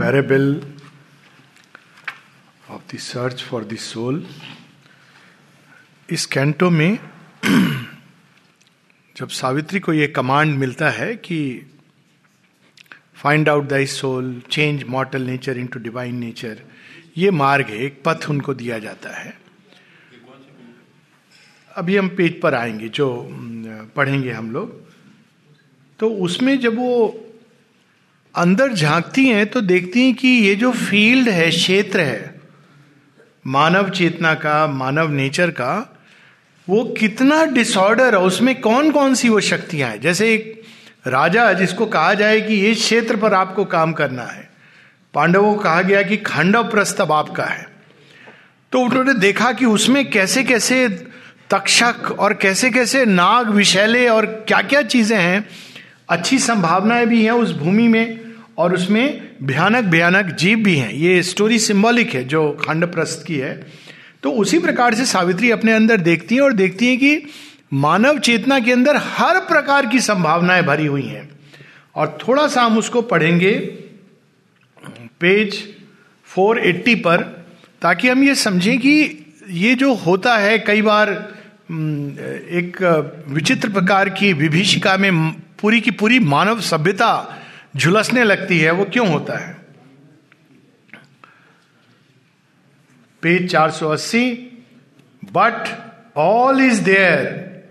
parable of the search for the soul. इस canto में जब सावित्री को यह कमांड मिलता है कि find out thy soul change mortal nature into divine nature ये मार्ग है, एक पथ उनको दिया जाता है। अभी हम पेज पर आएँगे, जो पढ़ेंगे हम लोग। तो उसमें जब वो अंदर झांकती हैं तो देखती हैं कि ये जो फ़ील्ड है, क्षेत्र है, मानव चेतना का, मानव नेचर का, वो कितना डिसऑर्डर है, उसमें कौन कौन सी वो शक्तियाँ हैं? जैसे एक राजा जिसको कहा जाए कि ये क्षेत्र पर आपको काम करना है। पांडवों को कहा गया कि खंडव प्रस्तव आपका है। तो उन्होंने देखा कि उसमें कैसे कैसे तक्षक और कैसे कैसे नाग विशैले और क्या क्या चीज़ें हैं अच्छी संभावनाएँ भी हैं उस भूमि में और उसमें भयानक भयानक जीव भी हैं। ये स्टोरी सिंबॉलिक है जो खंड प्रस्त की है। तो उसी प्रकार से सावित्री अपने अंदर देखती है और देखती है कि मानव चेतना के अंदर हर प्रकार की संभावनाएँ भरी हुई हैं। और थोड़ा सा हम उसको पढ़ेंगे पेज 480 पर, ताकि हम ये समझें कि ये जो होता है, कई बार एक विचित्र प्रकार की विभीषिका में पूरी की पूरी मानव सभ्यता झुलसने लगती है, वो क्यों होता है? Page 480 but all is there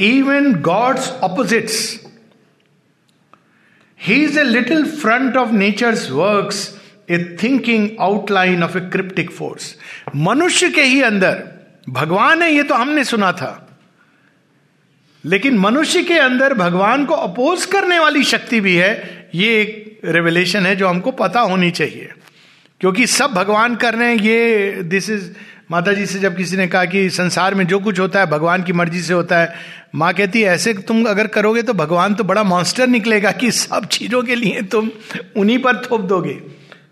even gods opposites he is a little front of nature's works a thinking outline of a cryptic force मनुष्य के ही अंदर भगवान है, ये तो हमने सुना था। लेकिन मनुष्य के अंदर भगवान को अपोज करने वाली शक्ति भी है, ये एक रेवलेशन है जो हमको पता होनी चाहिए। क्योंकि सब भगवान कर रहे हैं, ये दिस इज़ माता जी से जब किसी ने कहा कि संसार में जो कुछ होता है, भगवान की मर्ज़ी से होता है, माँ कहती है, ऐसे तुम अगर करोगे तो भगवान तो बड़ा मॉन्स्टर निकलेगा कि सब चीज़ों के लिए तुम उन्हीं पर थोप दोगे।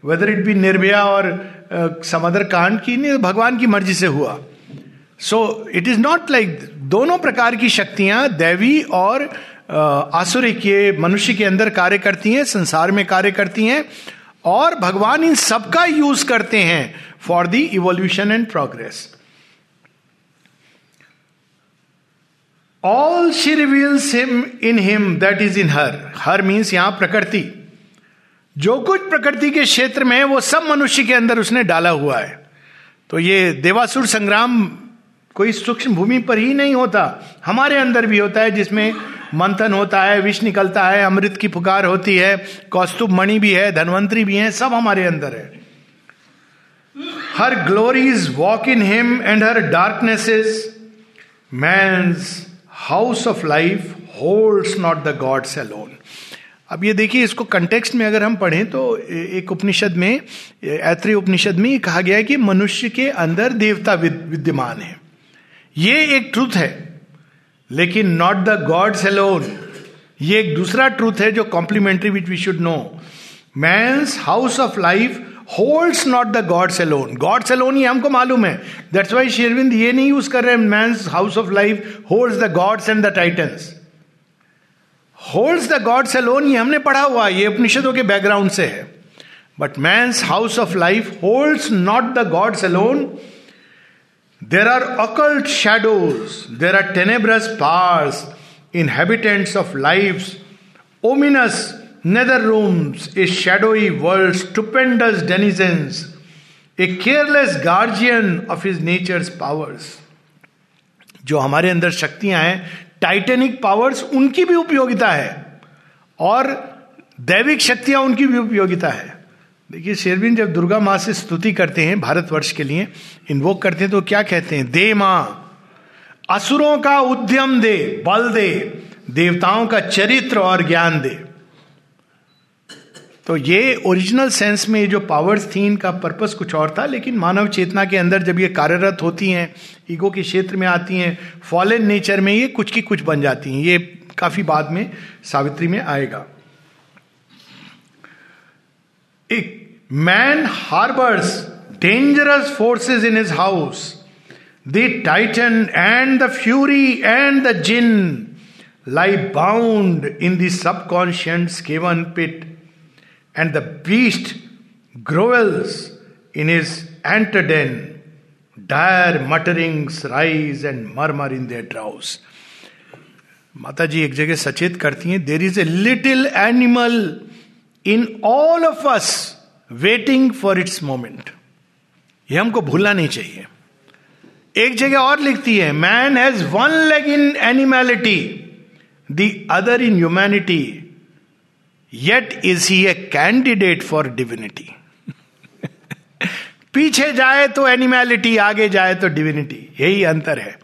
वेदर इट बी निर्भया और समदर कांड की नहीं, भगवान की मर्ज़ी से हुआ। So it is not like दोनों प्रकार की शक्तियाँ, दैवी और आसुरिक ये मनुष्य के अंदर कार्य करती हैं, संसार में कार्य करती हैं, और भगवान इन सबका यूज़ करते हैं for the evolution and progress all she reveals him in him that is in her her means यहाँ प्रकृति. जो कुछ प्रकृति के क्षेत्र में है, वो सब मनुष्य के अंदर उसने डाला हुआ है. तो ये देवासुर संग्राम कोई सूक्ष्म भूमि पर ही नहीं होता। हमारे अंदर भी होता है, जिसमें मंथन होता है, विष निकलता है, अमृत की पुकार होती है, कौस्तुभ मणि भी है, धनवंतरी भी है, सब हमारे अंदर है। Her glories walk in him and her darkness is man's house of life holds not the gods alone अब ये देखिए, इसको कंटेक्स्ट में अगर हम पढ़ें तो एक उपनिषद में, ऐत्री उपनिषद में कहा गया है कि मनुष्य के अंदर देवता विद्यमान है। ये एक ट्रूथ है, लेकिन नॉट द गॉड्स अलोन ये एक दूसरा ट्रूथ है जो complementary which we should know man's house of life holds not the gods alone gods alone ही हमको मालूम है. दैट्स वाई शेरविंद ये नहीं यूज़ कर रहे हैं man's house of life holds the gods and the titans holds the gods alone ये हमने पढ़ा हुआ, ये उपनिषदों के बैकग्राउंड से है. But man's house of life holds not the gods alone there are occult shadows there are tenebrous parts inhabitants of life ominous nether rooms a shadowy world stupendous denizens a careless guardian of is nature powers जो हमारे अंदर शक्तियाँ हैं Titanic powers उनकी भी उपयोगिता है। और दैविक शक्तियाँ उनकी भी उपयोगिता है। देखिए, शेरविन जब दुर्गा माँ से स्तुति करते हैं भारतवर्ष के लिए इन्वोक करते हैं तो क्या कहते हैं? दे माँ, असुरों का उद्यम दे, बल दे, देवताओं का चरित्र और ज्ञान दे। तो ये ओरिजिनल सेंस में जो पावर्स थी, इनका पर्पस कुछ और था, लेकिन मानव चेतना के अंदर जब ये कार्यरत होती हैं ईगो के क्षेत्र में आती हैं फॉलन नेचर में ये कुछ की कुछ बन जाती हैं। ये काफ़ी बाद में सावित्री में आएगा। एक Man harbors dangerous forces in his house. The Titan and the Fury and the Jinn lie bound in the subconscious cavern pit, and the beast grovels in is entered den dire mutterings rise and mar in there ड्राउस माता जी एक जगह सचेत करती हैं there is a little animal in all of us waiting for its moment ये हमको भूलना नहीं चाहिए। एक जगह और लिखती है man has one leg in animality the other in humanity yet is he a candidate for divinity पीछे जाए तो एनिमैलिटी आगे जाए तो डिविनिटी यही अंतर है।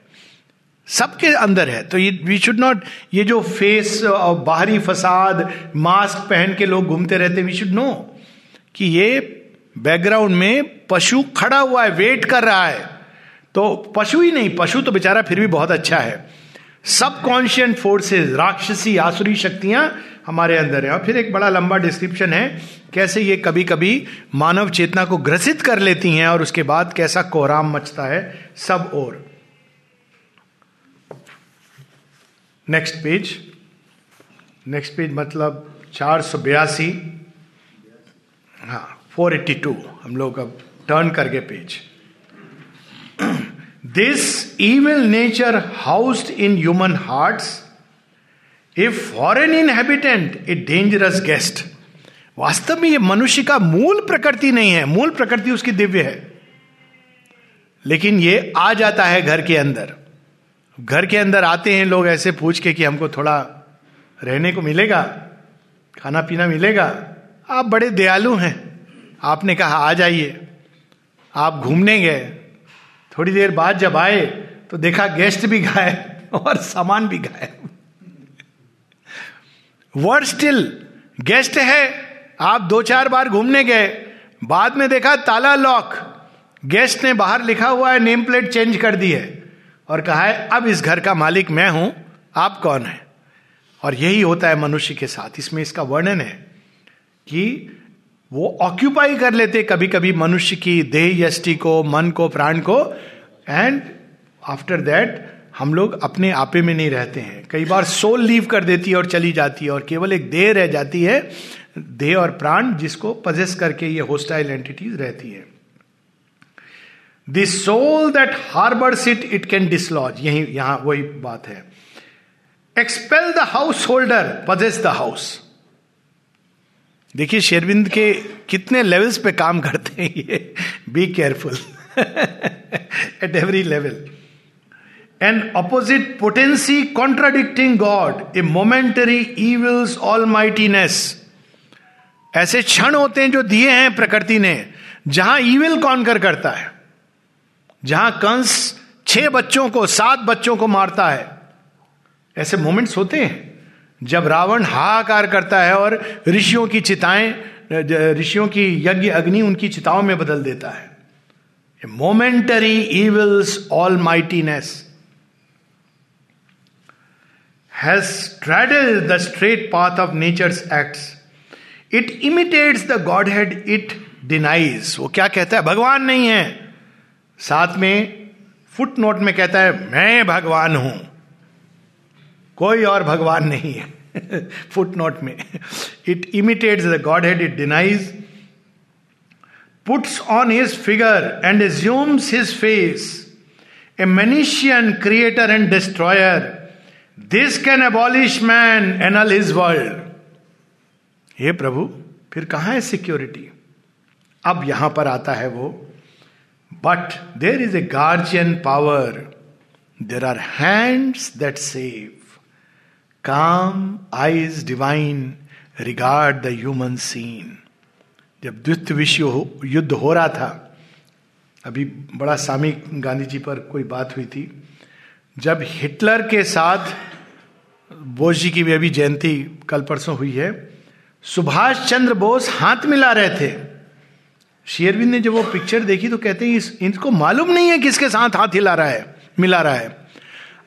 सबके अंदर है। तो ये वी शुड नॉट ये जो फेस और बाहरी फसाद मास्क पहन के लोग घूमते रहते वी शुड नो कि ये बैकग्राउंड में पशु खड़ा हुआ है वेट कर रहा है। तो पशु ही नहीं, पशु तो बेचारा फिर भी बहुत अच्छा है। सब कॉन्शियंट फोर्सेस राक्षसी, आसुरी शक्तियाँ हमारे अंदर है। और फिर एक बड़ा लंबा डिस्क्रिप्शन है, कैसे ये कभी कभी मानव चेतना को ग्रसित कर लेती हैं और उसके बाद कैसा कोहराम मचता है, सब और। नेक्स्ट पेज नेक्स्ट पेज मतलब चार सौ बयासी। हाँ फोर एट्टी टू हम लोग अब टर्न करके page this evil nature housed in human hearts if foreign inhabitant a dangerous guest वास्तव में ये मनुष्य का मूल प्रकृति नहीं है, मूल प्रकृति उसकी दिव्य है। लेकिन ये आ जाता है घर के अंदर। घर के अंदर आते हैं लोग ऐसे पूछ के कि हमको थोड़ा रहने को मिलेगा खाना पीना मिलेगा आप बड़े दयालु हैं। आपने कहा, आ जाइए। आप घूमने गए। थोड़ी देर बाद जब आए तो देखा गेस्ट भी गाए और सामान भी गाए वर्ड स्टिल गेस्ट है। आप दो चार बार घूमने गए। बाद में देखा ताला लॉक गेस्ट ने बाहर लिखा हुआ है नेम प्लेट चेंज कर दी है और कहा है, अब इस घर का मालिक मैं हूँ। आप कौन है? और यही होता है मनुष्य के साथ। इसमें इसका वर्णन है। कि वो ऑक्यूपाई कर लेते कभी कभी मनुष्य की देह यष्टि को, मन को, प्राण को एंड आफ्टर दैट हम लोग अपने आपे में नहीं रहते हैं। कई बार सोल लीव कर देती है और चली जाती है और केवल एक देह रह जाती है, देह और प्राण जिसको पजेस करके ये होस्टाइल एंटिटीज रहती है। The soul that harbours it it can dislodge यही, यहाँ वही बात है। Expel the householder possess the house देखिए शेरविंद के कितने लेवल्स पे काम करते हैं ये? Be careful at every level an opposite potency contradicting god a momentary evils all mightiness ऐसे क्षण होते हैं जो दिए हैं प्रकृति ने, जहाँ ईविल कौन कर करता है? जहाँ कंस छह बच्चों को, सात बच्चों को मारता है। ऐसे मोमेंट्स होते हैं। जब रावण हाहाकार करता है और ऋषियों की चिताएँ ऋषियों की यज्ञ, अग्नि उनकी चिताओं में बदल देता है। Momentary evils all mightiness has treadle the straight path of nature's acts it imitates the godhead it denies वो क्या कहता है? भगवान नहीं है। साथ में फुट नोट में कहता है, मैं भगवान हूँ। कोई और भगवान नहीं है। फुट नोट में। It imitates the godhead it denies puts on his figure and assumes his face a Manichean creator and destroyer this can abolish man annul his world हे प्रभु, फिर कहाँ है सिक्योरिटी अब यहाँ पर आता है वो। But there is a guardian power there are hands that save. Calm eyes divine regard the human scene जब द्वित विश्व युद्ध हो रहा था, अभी बड़ा सामिक गांधी जी पर कोई बात हुई थी, जब हिटलर के साथ बोस जी की भी अभी जयंती कल परसों हुई है, सुभाष चंद्र बोस हाथ मिला रहे थे। शेयरविंद ने जब वो पिक्चर देखी तो कहते हैं, इस, इनको मालूम नहीं है किसके साथ हाथ हिला रहा है, मिला रहा है।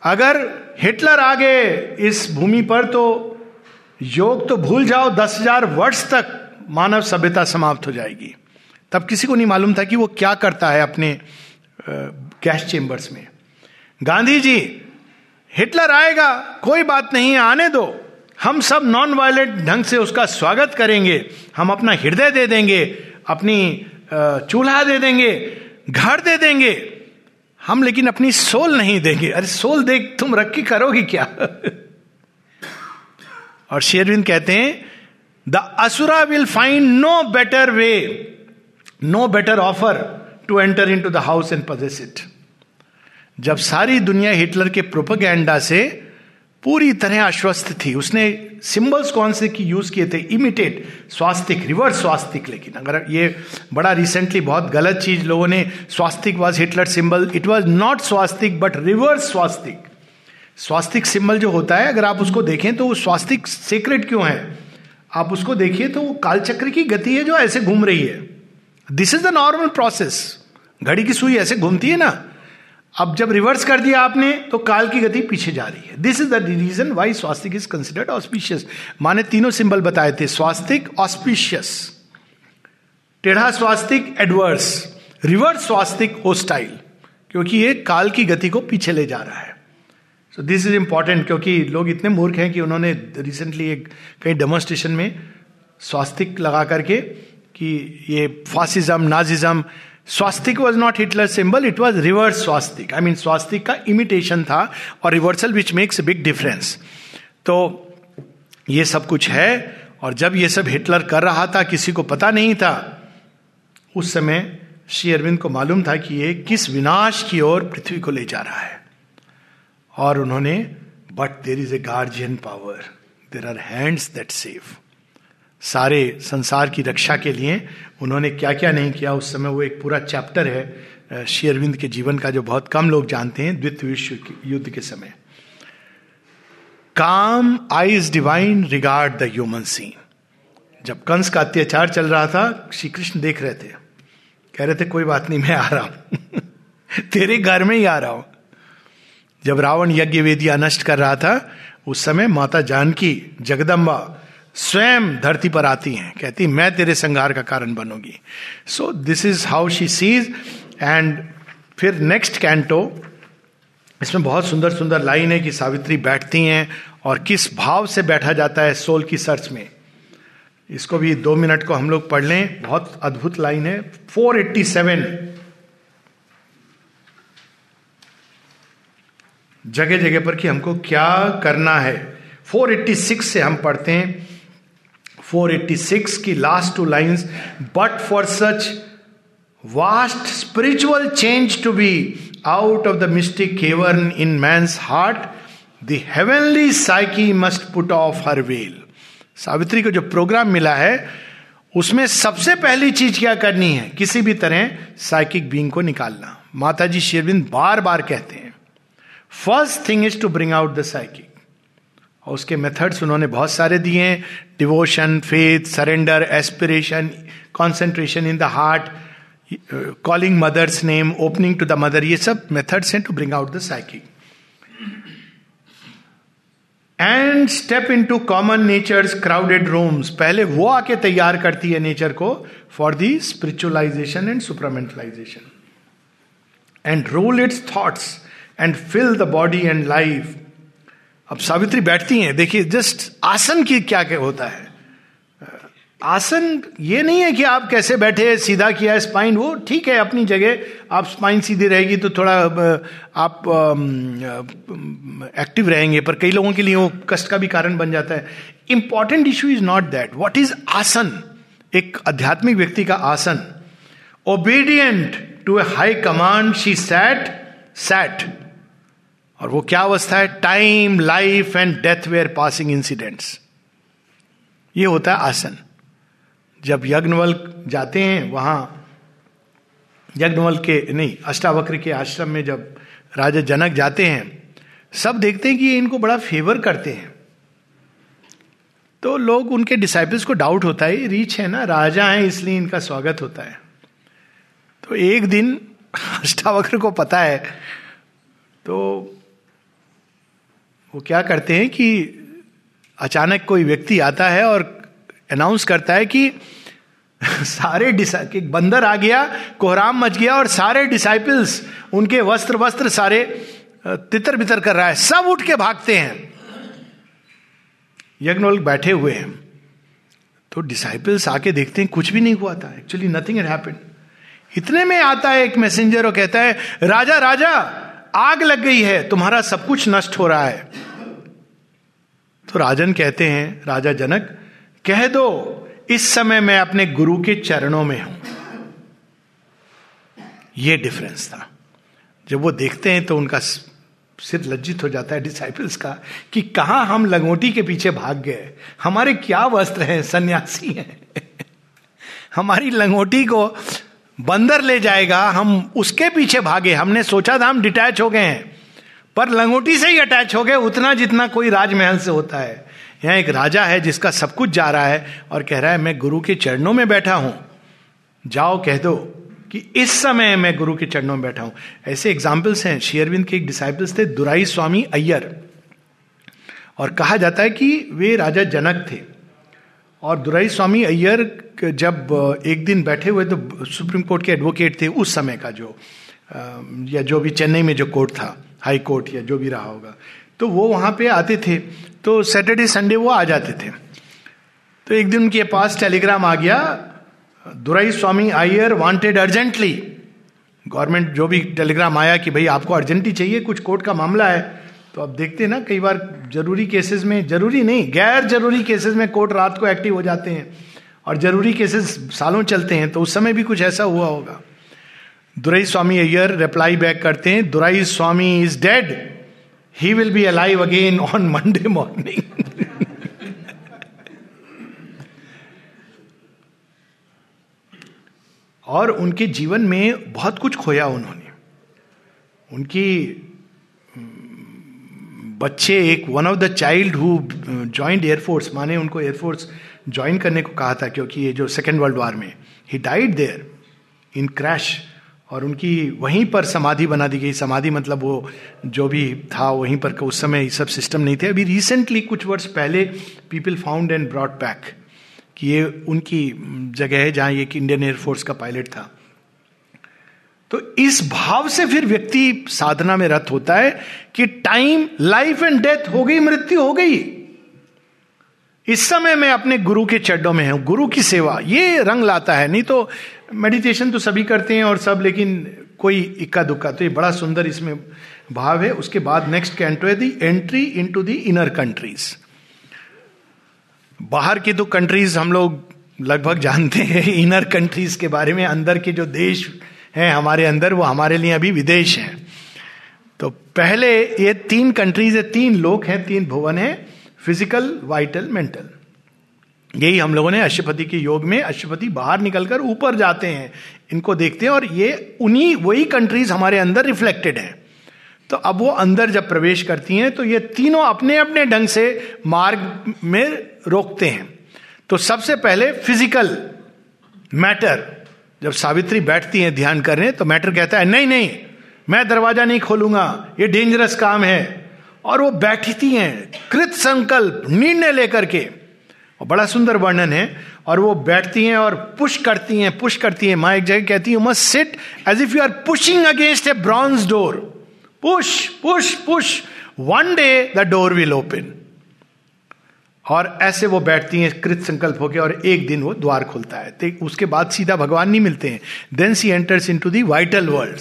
अगर हिटलर आ गए इस भूमि पर तो योग तो भूल जाओ, दस हज़ार वर्ष तक मानव सभ्यता समाप्त हो जाएगी। तब किसी को नहीं मालूम था कि वो क्या करता है अपने गैस चेंबर्स में। गांधी जी, हिटलर आएगा, कोई बात नहीं है आने दो। हम सब नॉन वायलेंट ढंग से उसका स्वागत करेंगे। हम अपना हृदय दे देंगे, अपनी चूल्हा दे देंगे, घर दे देंगे। हम लेकिन अपनी सोल नहीं देंगे। अरे, सोल देख, तुम रख के करोगे क्या? और शेरविंद कहते हैं, the asura will find no better way, no better offer to enter into the house and possess it. जब सारी दुनिया हिटलर के प्रोपगैंडा से पूरी तरह आश्वस्त थी। उसने सिंबल्स कौन से की यूज़ किए थे? Imitate, swastika, reverse swastika. लेकिन अगर ये बड़ा रिसेंटली बहुत गलत चीज़ लोगों ने, swastika was Hitler symbol it was not swastika but reverse swastika. Swastika symbol जो होता है, अगर आप उसको देखें तो वो स्वास्तिक सीक्रेट क्यों है? आप उसको देखिए तो वो कालचक्र की गति है जो ऐसे घूम रही है। This is the normal process घड़ी की सुई ऐसे घूमती है ना? अब जब रिवर्स कर दिया आपने तो काल की गति पीछे जा रही है। This is the reason why swastik is considered auspicious माने तीनों सिंबल बताए थे स्वास्तिक ऑस्पिशियस टेढ़ा swastik adverse reverse swastik hostile क्योंकि ये काल की गति को पीछे ले जा रहा है। सो दिस इज़ इंपॉर्टेंट क्योंकि लोग इतने मूर्ख हैं कि उन्होंने रिसेंटली एक कई डेमोन्स्ट्रेशन में स्वास्तिक लगा करके कि ये fascism Nazism swastik was not Hitler symbol it was reverse swastik I mean swastik का इमिटेशन था और reversal which makes big difference तो ये सब कुछ है और जब ये सब हिटलर कर रहा था, किसी को पता नहीं था, उस समय श्री अरविंद को मालूम था कि ये किस विनाश की ओर पृथ्वी को ले जा रहा है। और उन्होंने but there is a guardian power there are hands that save सारे संसार की रक्षा के लिए उन्होंने क्या क्या नहीं किया, उस समय वो एक पूरा चैप्टर है शेयरविंद के जीवन का, जो बहुत कम लोग जानते हैं, द्वितीय विश्व युद्ध के समय। Calm eyes divine regard the human scene जब कंस का अत्याचार चल रहा था, श्री कृष्ण देख रहे थे। कह रहे थे, कोई बात नहीं, मैं आ रहा हूँ। तेरे घर में ही आ रहा हूँ। जब रावण यज्ञ वेदिया नष्ट कर रहा था, उस समय माता जानकी, जगदम्बा स्वयं धरती पर आती हैं, कहती, मैं तेरे संघार का कारण बनूँगी। So this is how she sees and फिर नेक्स्ट कैंटो इसमें बहुत सुंदर सुंदर लाइन है कि सावित्री बैठती हैं, और किस भाव से बैठा जाता है सोल की सर्च में। इसको भी दो मिनट को हम लोग पढ़ लें, बहुत अद्भुत लाइन है। 487 जगह जगह पर कि हमको क्या करना है। 486 से हम पढ़ते हैं। 486 की last two lines but for such vast spiritual change to be out of the mystic cavern in man's heart the heavenly Psyche must put off her veil Savitri को जो प्रोग्राम मिला है, उसमें सबसे पहली चीज़ क्या करनी है? किसी भी तरह साइकिक बींग को निकालना। माता जी शेरविंद बार बार कहते हैं first thing is to bring out the psychic और उसके मेथड्स उन्होंने बहुत सारे दिए हैं। Devotion faith surrender aspiration concentration in the heart calling Mother's name opening to the Mother ये सब मेथड्स हैं to bring out the psychic and step into common nature crowded rooms पहले वो आके तैयार करती है नेचर को for the spiritualisation and supramentalisation and rule its thoughts and fill the body and life अब सावित्री बैठती हैं, देखिए, जस्ट आसन की क्या क्या होता है। आसन ये नहीं है कि आप कैसे बैठे, सीधा किया स्पाइन वो ठीक है, अपनी जगह, आप स्पाइन सीधी रहेगी तो थोड़ा आप एक्टिव रहेंगे, पर कई लोगों के लिए वो कष्ट का भी कारण बन जाता है। Important issue is not that what is asan? एक आध्यात्मिक व्यक्ति का आसन। Obedient to a high command she sat sat और वो क्या अवस्था है? Time life and death were passing incidents ये होता है आसन। जब यज्ञवल जाते हैं, वहाँ यज्ञवल के, नहीं, अष्टावक्र के आश्रम में जब राजा जनक जाते हैं, सब देखते हैं कि ये इनको बड़ा फेवर करते हैं। तो लोग उनके डिसाइपल्स को डाउट होता है रीच है ना, राजा है, इसलिए इनका स्वागत होता है। तो एक दिन अष्टावक्र को पता है तो वो क्या करते हैं कि अचानक कोई व्यक्ति आता है और अनाउंस करता है कि सारे एक बंदर आ गया, कोहराम मच गया और सारे डिसाइपल्स उनके वस्त्र वस्त्र सारे तितर बितर कर रहा है। सब उठ के भागते हैं। यज्ञ बैठे हुए हैं। तो डिसाइपल्स आके देखते हैं, कुछ भी नहीं हुआ था। एक्चुअली नथिंग हैपेंड इतने में आता है एक मैसेंजर और कहता है, राजा राजा आग लग गई है, तुम्हारा सब कुछ नष्ट हो रहा है। तो राजन कहते हैं, राजा जनक, कह दो, इस समय मैं अपने गुरु के चरणों में हूँ। यह डिफरेंस था। जब वो देखते हैं तो उनका सिर लज्जित हो जाता है डिसाइपल्स का, कि कहा हम लंगोटी के पीछे भाग गए। हमारे क्या वस्त्र हैं, सन्यासी हैं। हमारी लंगोटी को बंदर ले जाएगा, हम उसके पीछे भागे। हमने सोचा था हम डिटैच हो गए हैं, पर लंगोटी से ही अटैच हो गए, उतना जितना कोई राजमहल से होता है। यहाँ एक राजा है जिसका सब कुछ जा रहा है और कह रहा है, मैं गुरु के चरणों में बैठा हूँ। जाओ, कह दो कि इस समय मैं गुरु के चरणों में बैठा हूँ। ऐसे एग्जाम्पल्स हैं। शेयरविंद के एक डिसाइपल्स थे, दुराई स्वामी अय्यर। और कहा जाता है कि वे राजा जनक थे। और दुराई स्वामी अय्यर जब एक दिन बैठे हुए तो सुप्रीम कोर्ट के एडवोकेट थे उस समय का जो या जो भी चेन्नई में जो कोर्ट था हाई कोर्ट या जो भी रहा होगा। तो वो वहाँ पे आते थे तो सैटरडे संडे वो आ जाते थे। तो एक दिन उनके पास टेलीग्राम आ गया, Duraiswami Iyer wanted urgently government जो भी टेलीग्राम आया कि भाई आपको अर्जेंटली चाहिए, कुछ कोर्ट का मामला है। तो अब देखते हैं ना, कई बार ज़रूरी केसेस में, ज़रूरी नहीं, गैर ज़रूरी केसेस में कोर्ट रात को एक्टिव हो जाते हैं और ज़रूरी केसेस सालों चलते हैं तो उस समय भी कुछ ऐसा हुआ होगा। Duraiswami Iyer reply back करते हैं, Duraiswami is dead he will be alive again on Monday morning और उनके जीवन में बहुत कुछ खोया उन्होंने। उनकी बच्चे एक one of the child who joined air force माने उनको एयरफोर्स ज्वाइन करने को कहा था, क्योंकि ये जो सेकेंड वर्ल्ड वॉर में he died there in crash और उनकी वहीं पर समाधि बना दी गई। समाधि मतलब वो जो भी था, वहीं पर उस समय ये सब सिस्टम नहीं थे। अभी रिसेंटली कुछ वर्ष पहले people found and brought back कि ये उनकी जगह है जहाँ ये इंडियन एयरफोर्स का पायलट था। तो इस भाव से फिर व्यक्ति साधना में रत होता है कि टाइम, लाइफ एंड डेथ हो गई, मृत्यु हो गई। इस समय मैं अपने गुरु के चड्डों में हूँ, गुरु की सेवा, ये रंग लाता है। नहीं तो मेडिटेशन तो सभी करते हैं और सब, लेकिन कोई इक्का दुक्का तो ये बड़ा सुंदर इसमें भाव है। उसके बाद नेक्स्ट कैंटो है the entry into the inner countries बाहर की तो कंट्रीज़ हम लोग लगभग जानते हैं इनर कंट्रीज़ के बारे में, अंदर के जो देश हैं, हमारे अंदर, वो हमारे लिए अभी विदेश हैं। तो पहले ये तीन कंट्रीज़ है, तीन लोग हैं, तीन भुवन है फ़िज़िकल वाइटल मेंटल यही हम लोगों ने अशुपति के योग में अशुपति बाहर निकलकर ऊपर जाते हैं, इनको देखते हैं, और ये उन्हीं, वही कंट्रीज़ हमारे अंदर रिफ्लेक्टेड हैं। तो अब वो अंदर जब प्रवेश करती हैं तो ये तीनों अपने अपने ढंग से मार्ग में रोकते हैं। तो सबसे पहले फ़िज़िकल मैटर जब सावित्री बैठती हैं ध्यान करने तो मैटर कहता है, नहीं नहीं, मैं दरवाज़ा नहीं खोलूँगा, ये डेंजरस काम है। और वो बैठती हैं, कृत संकल्प, निर्णय लेकर के। और बड़ा सुंदर वर्णन है, और वो बैठती हैं और पुश करती हैं पुश करती हैं। माँ एक जगह कहती है must sit as if you are pushing against a bronze door push push push one day the door will open और ऐसे वो बैठती हैं, कृत संकल्प होकर और एक दिन वो द्वार खुलता है। तो उसके बाद सीधा भगवान नहीं मिलते हैं। Then she enters into vital world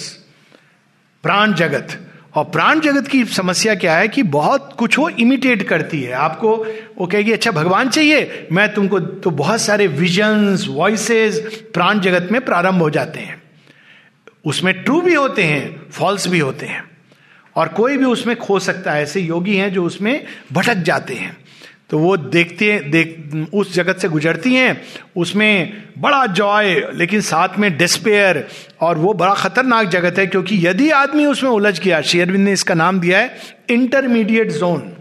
प्राण जगत। और प्राण जगत की समस्या क्या है कि बहुत कुछ वो इमिटेट करती है। आपको वो कहेगी अच्छा भगवान चाहिए, मैं तुमको तो बहुत सारे विजन्स वॉइसेस प्राण जगत में प्रारंभ हो जाते हैं। उसमें ट्रू भी होते हैं फॉल्स भी होते हैं। और कोई भी उसमें खो सकता है। ऐसे योगी हैं जो उसमें भटक जाते हैं। तो वो देखते हैं, देख, उस जगत से गुजरती हैं, उसमें बड़ा जॉय लेकिन साथ में डिस्पेयर और वो बड़ा खतरनाक जगत है, क्योंकि यदि आदमी उसमें उलझ गया शेयरविंद ने इसका नाम दिया है इंटरमीडिएट जोन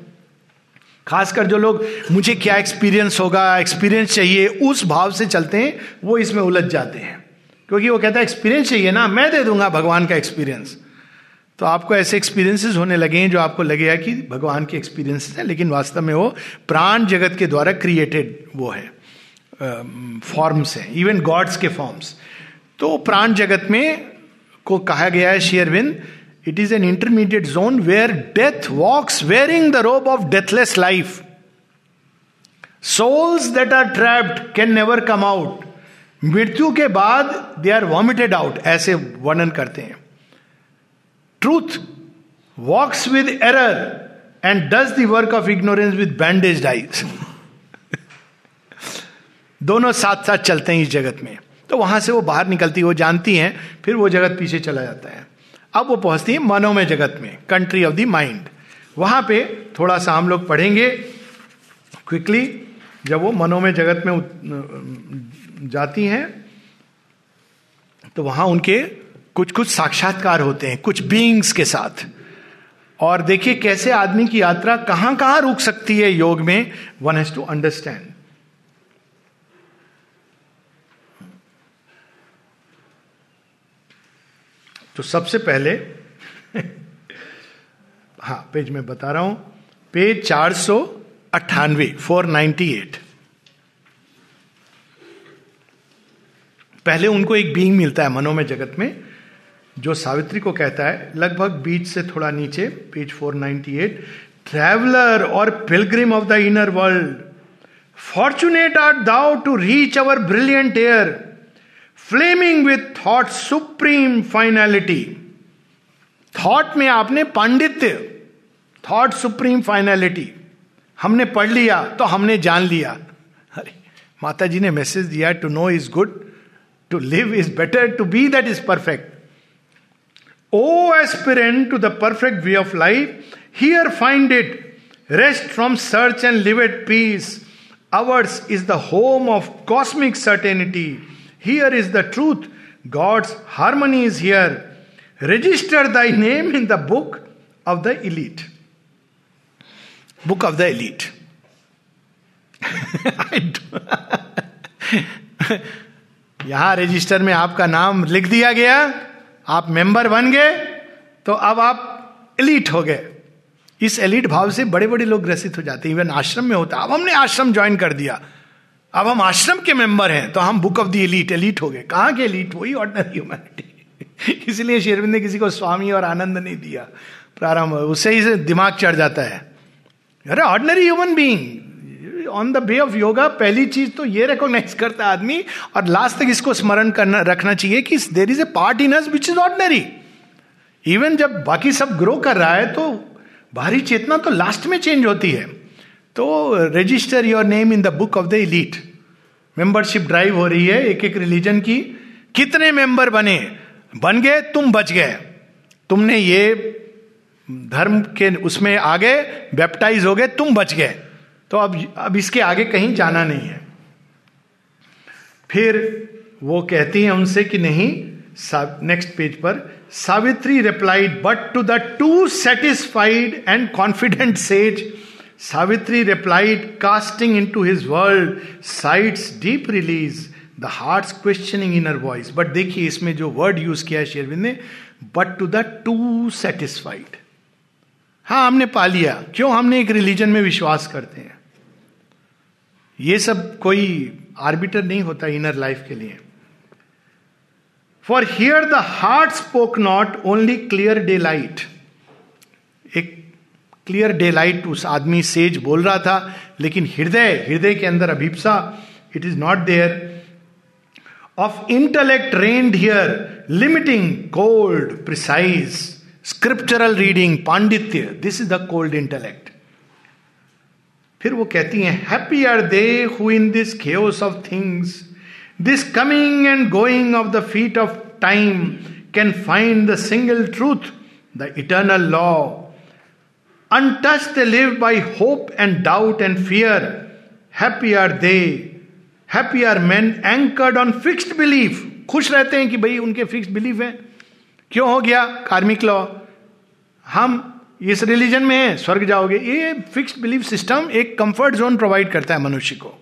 खासकर जो लोग, मुझे क्या एक्सपीरियंस होगा एक्सपीरियंस चाहिए, उस भाव से चलते हैं, वो इसमें उलझ जाते हैं। क्योंकि वो कहता है एक्सपीरियंस चाहिए ना, मैं दे दूँगा भगवान का एक्सपीरियंस तो आपको ऐसे एक्सपीरियंसेस होने लगे हैं जो आपको लगेगा कि भगवान के एक्सपीरियंसेस हैं, लेकिन वास्तव में वो प्राण जगत के द्वारा क्रिएटेड वो है फॉर्म्स हैं इवन गॉड्स के फॉर्म्स तो प्राण जगत में को कहा गया है Sri Aurobindo it is an intermediate zone where death walks wearing the robe of deathless life souls that are trapped can never come out मृत्यु के बाद दे आर वॉमिटेड आउट ऐसे वर्णन करते हैं। Truth walks with error and does work of ignorance with bandage eyes दोनों साथ साथ चलते हैं इस जगत में। तो वहाँ से वो बाहर निकलती है वो जानती हैं, फिर वो जगत पीछे चला जाता है। अब वो पहुँचती है मनोमय जगत में कंट्री ऑफ़ द माइंड वहाँ पे थोड़ा सा हम लोग पढ़ेंगे क्विकली जब वो मनोमय जगत में जाती हैं तो वहाँ उनके कुछ कुछ साक्षात्कार होते हैं, कुछ बींग्स के साथ। और देखिए कैसे आदमी की यात्रा कहाँ कहाँ रुक सकती है योग में वन हैज़ टू अंडरस्टैंड तो सबसे पहले हाँ पेज में बता रहा हूँ, पेज चार सौ अट्ठानवे, फोर नाइन्टी एट। पहले उनको एक बींग मिलता है मनोमय जगत में जो सावित्री को कहता है, लगभग बीच से थोड़ा नीचे पेज 498 ट्रेवलर और pilgrim of the inner world fortunate are thou to reach our brilliant air flaming with thought supreme finality thought में आपने पांडित्य थॉट सुप्रीम फाइनलिटी हमने पढ़ लिया तो हमने जान लिया। अरे माता जी ने मैसेज दिया to know is good to live is better to be that is perfect O aspirant to the perfect way of life here find it rest from search and live at peace ours is the home of cosmic certainty Here is the truth. God's harmony is here. Register thy name in the book of the elite. Book of the elite. यहां register में आपका नाम लिख दिया गया आप member बन गए तो अब आप एलिट हो गए। इस एलिट भाव से बड़े बड़े लोग ग्रसित हो जाते हैं। इवन आश्रम में होता अब हमने आश्रम ज्वाइन कर दिया। अब हम आश्रम के मेंबर हैं तो हम book of the elite elite हो गए। कहाँ के एलीट वही ऑर्डनरी ह्यूमैनिटी इसलिए शेरविंद ने किसी को स्वामी और आनंद नहीं दिया। प्रारंभ उससे ही दिमाग चढ़ जाता है। अरे ordinary human being on the way of yoga पहली चीज़ तो ये रिकॉग्नाइज करता है आदमी और लास्ट तक इसको स्मरण करना रखना चाहिए कि there is a part in us which is ordinary even जब बाकी सब ग्रो कर रहा है तो बाहरी चेतना तो लास्ट में चेंज होती है तो register your name in the book of the elite membership drive हो रही है एक एक रिलीजन की कितने मेंबर बने बन गए तुम बच गए तुमने ये धर्म के उसमें आ गए बैप्टाइज हो गए तुम बच गए तो अब अब इसके आगे कहीं जाना नहीं है। फिर वो कहती हैं उनसे कि नहीं नेक्स्ट पेज पर Savitri replied but to the too satisfied and confident sage Savitri replied, casting into his world sights deep release, the heart's questioning inner voice but देखिए इसमें जो वर्ड यूज़ किया है शेरविंद ने but to the too satisfied हाँ हमने पा लिया। क्यों? हमने एक रिलीजन में विश्वास करते हैं। ये सब कोई आर्बिटर नहीं होता इनर लाइफ के लिए। For here the heart spoke not only clear daylight एक क्लियर डे लाइट उस आदमी सेज बोल रहा था, लेकिन हृदय हृदय के अंदर अभिप्सा it is not there of intellect rend here limiting cold precise scriptural reading पांडित्य this is the cold intellect फिर वो कहती हैं happy are they who in this chaos of things this coming and going of the feet of time can find the single truth the eternal law untouched they live by hope and doubt and fear. Happy are they. Happy are men anchored on fixed belief. खुश रहते हैं कि भाई उनके fix belief है क्यों हो गया कार्मिक लॉ हम इस रिलीजन में हैं स्वर्ग जाओगे। ये फिक्स्ड बिलीफ सिस्टम एक कंफर्ट जोन प्रोवाइड करता है मनुष्य को।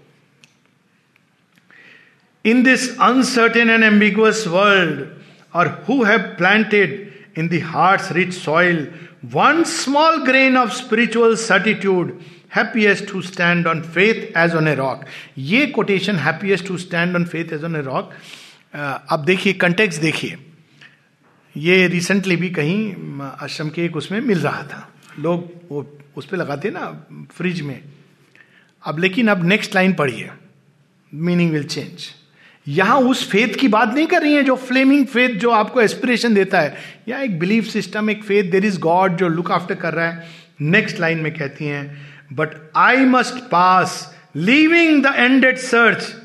In this uncertain and ambiguous world और who have planted in the heart's rich soil one small grain of spiritual certitude happiest to stand on faith as on a rock ये quotation happiest to stand on faith as on a rock अब देखिए context देखिए। ये recently भी कहीं आश्रम के एक उसमें मिल रहा था। लोग वो, उस पर लगाते ना फ्रिज में। अब लेकिन अब नेक्स्ट लाइन पढ़िए। मीनिंग विल चेंज यहाँ उस फेथ की बात नहीं कर रही है जो फ्लेमिंग फेथ जो आपको एस्पिरेशन देता है। या एक बिलीफ सिस्टम एक फेथ देर इज़ गॉड जो लुक आफ्टर कर रहा है। नेक्स्ट लाइन में कहती हैं but I must pass leaving the ended search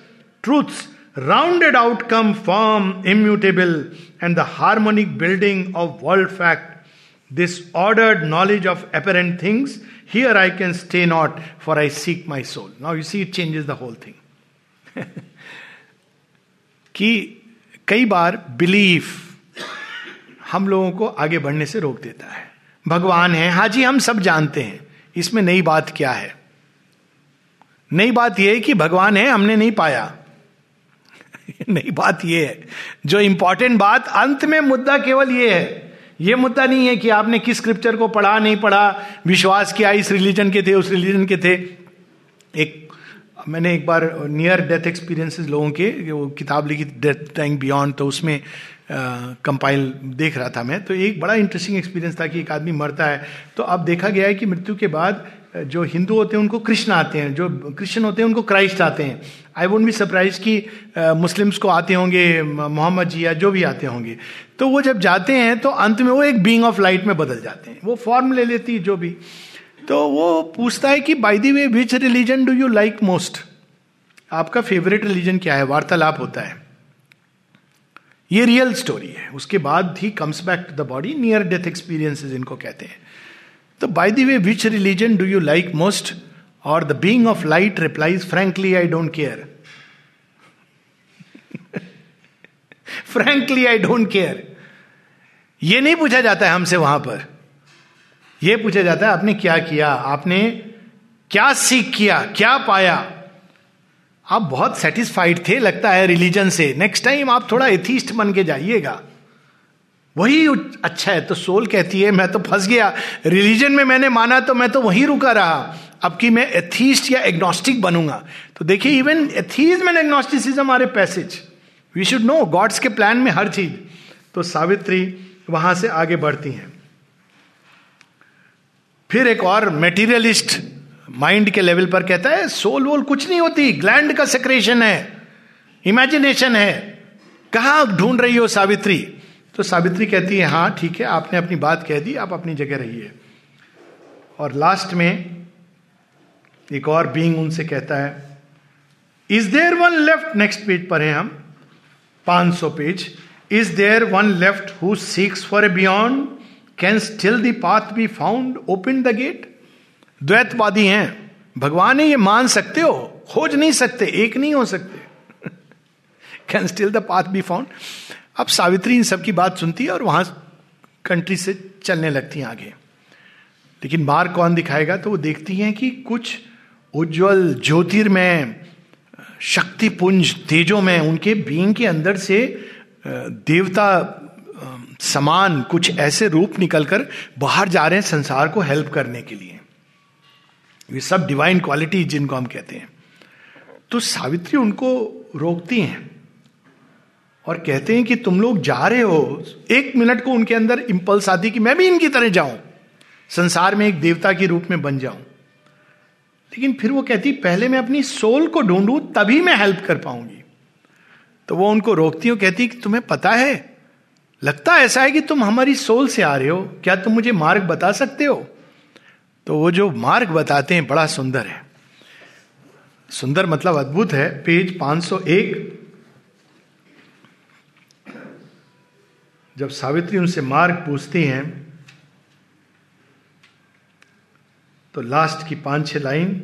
truth's rounded outcome form immutable and the harmonic building of world fact this ordered knowledge of apparent things here I can stay not for I seek my soul now you see it changes the whole thing कि कई बार belief हम लोगों को आगे बढ़ने से रोक देता है। भगवान है। हाँ जी, हम सब जानते हैं। इसमें नई बात क्या है? नई बात यह है कि भगवान है, हमने नहीं पाया। नई बात यह है। जो इंपॉर्टेंट बात, अंत में मुद्दा केवल यह है। यह मुद्दा नहीं है कि आपने किस स्क्रिप्चर को पढ़ा, नहीं पढ़ा। विश्वास किया, इस रिलीजन के थे, उस रिलीजन के थे। एक, मैंने एक बार नियर डेथ एक्सपीरियंसेस लोगों के, वो किताब लिखी डेथ टाइम बियॉन्ड तो उसमें कंपाइल देख रहा था मैं। तो एक बड़ा इंटरेस्टिंग एक्सपीरियंस था कि एक आदमी मरता है। तो अब देखा गया है कि मृत्यु के बाद जो हिंदू होते हैं, उनको कृष्ण आते हैं, जो क्रिश्चियन होते हैं, उनको क्राइस्ट आते हैं। आई वोट बी सरप्राइज़ कि मुस्लिम्स को आते होंगे मोहम्मद जी या जो भी आते होंगे। तो वो जब जाते हैं तो अंत में वो एक बींग ऑफ़ लाइट में बदल जाते हैं। वो फॉर्म ले लेती है जो भी। तो वो पूछता है कि by the way which religion do you like most आपका फेवरेट रिलीजन क्या है? वार्तालाप होता है। ये रियल स्टोरी है। उसके बाद ही comes back to the body near death experiences इनको कहते हैं। तो by the way which religion do you like most और the being of light replies frankly I don't care frankly I don't care ये नहीं पूछा जाता है हमसे वहाँ पर। यह पूछा जाता है, आपने क्या किया? आपने क्या सीख किया? क्या पाया? आप बहुत सेटिस्फाइड थे, लगता है रिलीजन से। नेक्स्ट टाइम आप थोड़ा एथीस्ट बन के जाइएगा। वही अच्छा है तो सोल कहती है, मैं तो फंस गया। रिलीजन में मैंने माना तो मैं तो वहीं रुका रहा। अब कि मैं एथीस्ट या एग्नोस्टिक बनूँगा? तो देखिए इवन एथीज एंड एग्नोस्टिसिज्म हमारे passage we should know God's के प्लान में हर चीज़। तो सावित्री वहाँ से आगे बढ़ती हैं। फिर एक और मेटीरियलिस्ट माइंड के लेवल पर कहता है, सोल वोल कुछ नहीं होती। ग्लैंड का सेक्रेशन है। इमेजिनेशन है। कहा ढूंढ रही हो सावित्री? तो सावित्री कहती है हाँ ठीक है, आपने अपनी बात कह दी, आप अपनी जगह रहिए। और लास्ट में एक और बींग उनसे कहता है is there one left next page पर है हम 500 page is there one left who seeks for a beyond can still the path be found open the gate द्वैतवादी हैं। भगवान है ये मान सकते हो, खोज नहीं सकते, एक नहीं हो सकते। Can still the path be found अब सावित्री इन सब की बात सुनती है और वहाँ कंट्री से चलने लगती हैं आगे। लेकिन बाहर कौन दिखाएगा? तो वो देखती हैं कि कुछ उज्जवल ज्योतिर्मय शक्तिपुंज तेजों में, उनके बींग के अंदर से देवता समान कुछ ऐसे रूप निकलकर बाहर जा रहे हैं संसार को हेल्प करने के लिए। ये सब डिवाइन क्वालिटी जिनको हम कहते हैं। तो सावित्री उनको रोकती हैं। और कहते हैं कि तुम लोग जा रहे हो, एक मिनट को उनके अंदर इंपल्स आती कि मैं भी इनकी तरह जाऊँ, संसार में एक देवता के रूप में बन जाऊँ। लेकिन फिर वो कहती, पहले मैं अपनी सोल को ढूंढू, तभी मैं हेल्प कर पाऊँगी। तो वो उनको रोकती हो कहती कि तुम्हें पता है, लगता ऐसा है कि तुम हमारी सोल से आ रहे हो, क्या तुम मुझे मार्ग बता सकते हो? तो वो जो मार्ग बताते हैं, बड़ा सुंदर है। सुंदर मतलब अद्भुत है। पेज 501 जब सावित्री उनसे मार्ग पूछती हैं तो लास्ट की पाँच छह लाइन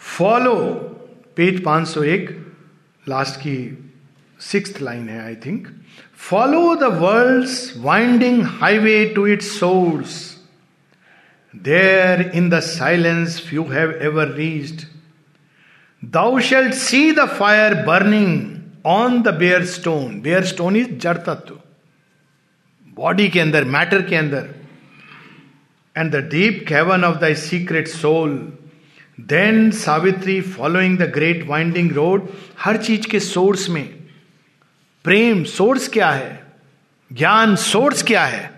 फॉलो पेज 501 लास्ट की सिक्स लाइन है I think follow the world winding highway to its source there in the silence you have ever reached thou shalt see the fire burning on the bare stone bare stone is जड़ तत्व body के अंदर matter के अंदर and the deep cavern of the secret soul then Savitri following the great winding road हर चीज़ के source में प्रेम सोर्स क्या है ज्ञान सोर्स क्या है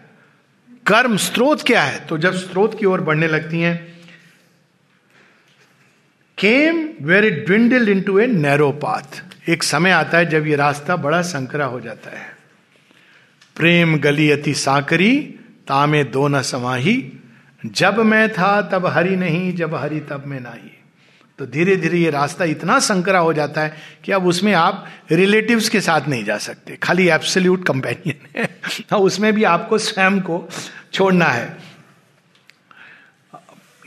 कर्म स्रोत क्या है तो जब स्रोत की ओर बढ़ने लगती हैं came where it dwindle into a narrow path एक समय आता है जब ये रास्ता बड़ा संकरा हो जाता है। प्रेम गली अति साकरी तामे दो न समाही। जब मैं था तब हरि नहीं जब हरि तब मैं नहीं। तो धीरे धीरे ये रास्ता इतना संकरा हो जाता है कि अब उसमें आप रिलेटिव्स के साथ नहीं जा सकते। खाली एब्सोल्यूट कंपेनियन है। हाँ, उसमें भी आपको स्वयं को छोड़ना है।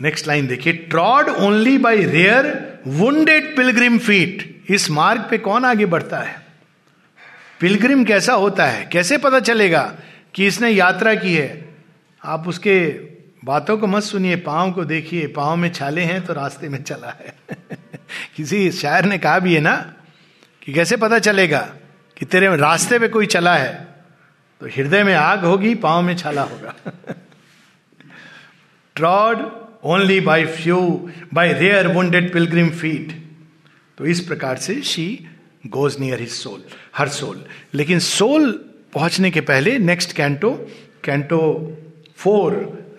नेक्स्ट लाइन देखिए। Trod only by rare wounded pilgrim feet इस मार्ग पे कौन आगे बढ़ता है? पिलग्रिम कैसा होता है? कैसे पता चलेगा कि इसने यात्रा की है? आप उसके बातों को मत सुनिए, पाँव को देखिए। पाँव में छाले हैं तो रास्ते में चला है। किसी शायर ने कहा भी है ना कि कैसे पता चलेगा कि तेरे रास्ते पे कोई चला है? तो हृदय में आग होगी, पाँव में छाला होगा। Trod only by few by rare wounded pilgrim feet तो इस प्रकार से she goes near his soul her soul लेकिन सोल पहुँचने के पहले next canto canto four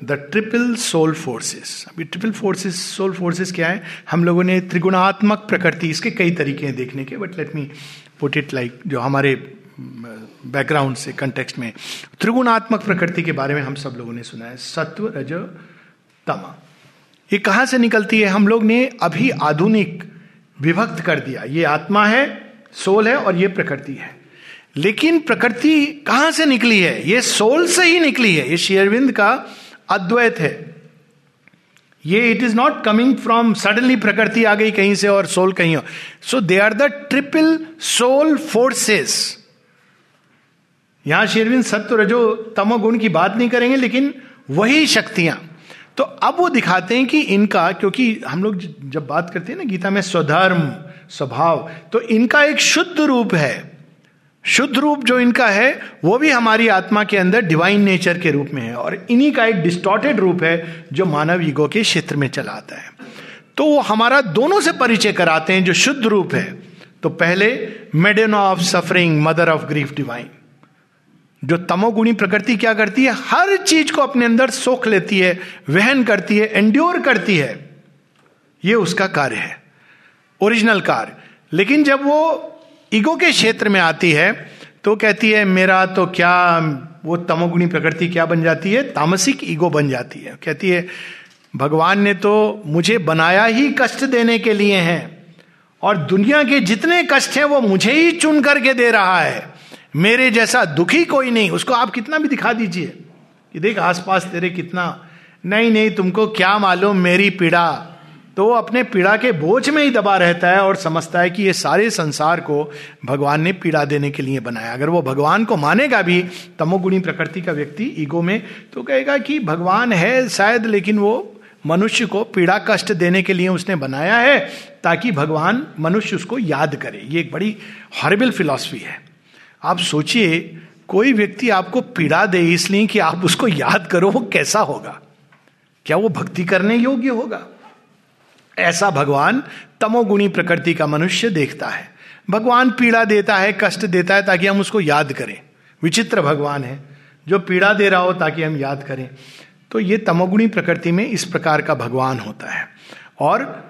the triple soul forces अभी ट्रिपल फोर्सेस सोल फोर्सेस क्या है? हम लोगों ने त्रिगुणात्मक प्रकृति, इसके कई तरीके हैं देखने के but let me put it like जो हमारे बैकग्राउंड से कंटेक्स्ट में. त्रिगुणात्मक प्रकृति के बारे में हम सब लोगों ने सुना है, सत्व, रज, तमा. ये कहाँ से निकलती है? हम लोग ने अभी आधुनिक विभक्त कर दिया। ये आत्मा है, सोल है और ये प्रकृति है। लेकिन प्रकृति कहाँ से निकली है? ये सोल से ही निकली है। ये शेयरविंद का अद्वैत है। ये it is not coming from suddenly प्रकृति आ गई कहीं से और सोल कहीं और। So they are the triple soul forces यहाँ शेरविंद सत्य रजो तमोगुण की बात नहीं करेंगे, लेकिन वही शक्तियाँ। तो अब वो दिखाते हैं कि इनका, क्योंकि हम लोग जब बात करते हैं ना गीता में स्वधर्म, स्वभाव तो इनका एक शुद्ध रूप है। शुद्ध रूप जो इनका है, वो भी हमारी आत्मा के अंदर डिवाइन नेचर के रूप में है और इन्हीं का एक डिस्टॉर्टेड रूप है जो मानव ईगो के क्षेत्र में चला आता है। तो वो हमारा दोनों से परिचय कराते हैं जो शुद्ध रूप है। तो पहले maiden of suffering, mother of grief divine. जो तमोगुणी प्रकृति क्या करती है? हर चीज़ को अपने अंदर सोख लेती है, वहन करती है एंड्योर करती है। ये उसका कार्य है। ओरिजिनल कार्य। लेकिन जब वो ईगो के क्षेत्र में आती है तो कहती है, मेरा तो क्या, वो तमोगुणी प्रकृति क्या बन जाती है? तामसिक ईगो बन जाती है। कहती है, भगवान ने तो मुझे बनाया ही कष्ट देने के लिए हैं, और दुनिया के जितने कष्ट हैं, वो मुझे ही चुन करके दे रहा है। मेरे जैसा दुखी कोई नहीं, उसको आप कितना भी दिखा दीजिए कि देख, आसपास तेरे कितना। नहीं नहीं, तुमको क्या मालूम, मेरी पीड़ा। तो वो अपने पीड़ा के बोझ में ही दबा रहता है और समझता है कि ये सारे संसार को भगवान ने पीड़ा देने के लिए बनाया। अगर वो भगवान को मानेगा भी, तमोगुणी प्रकृति का व्यक्ति ईगो में तो कहेगा कि भगवान है शायद, लेकिन वो मनुष्य को पीड़ा कष्ट देने के लिए उसने बनाया है, ताकि भगवान मनुष्य उसको याद करे। ये एक बड़ी हॉरेबल फिलॉसफी है। आप सोचिए, कोई व्यक्ति आपको पीड़ा दे इसलिए कि आप उसको याद करो, वो कैसा होगा? क्या वो भक्ति करने योग्य होगा? ऐसा भगवान तमोगुणी प्रकृति का मनुष्य देखता है। भगवान पीड़ा देता है, कष्ट देता है ताकि हम उसको याद करें। विचित्र भगवान है, जो पीड़ा दे रहा हो ताकि हम याद करें। तो ये तमोगुणी प्रकृति में इस प्रकार का भगवान होता है। और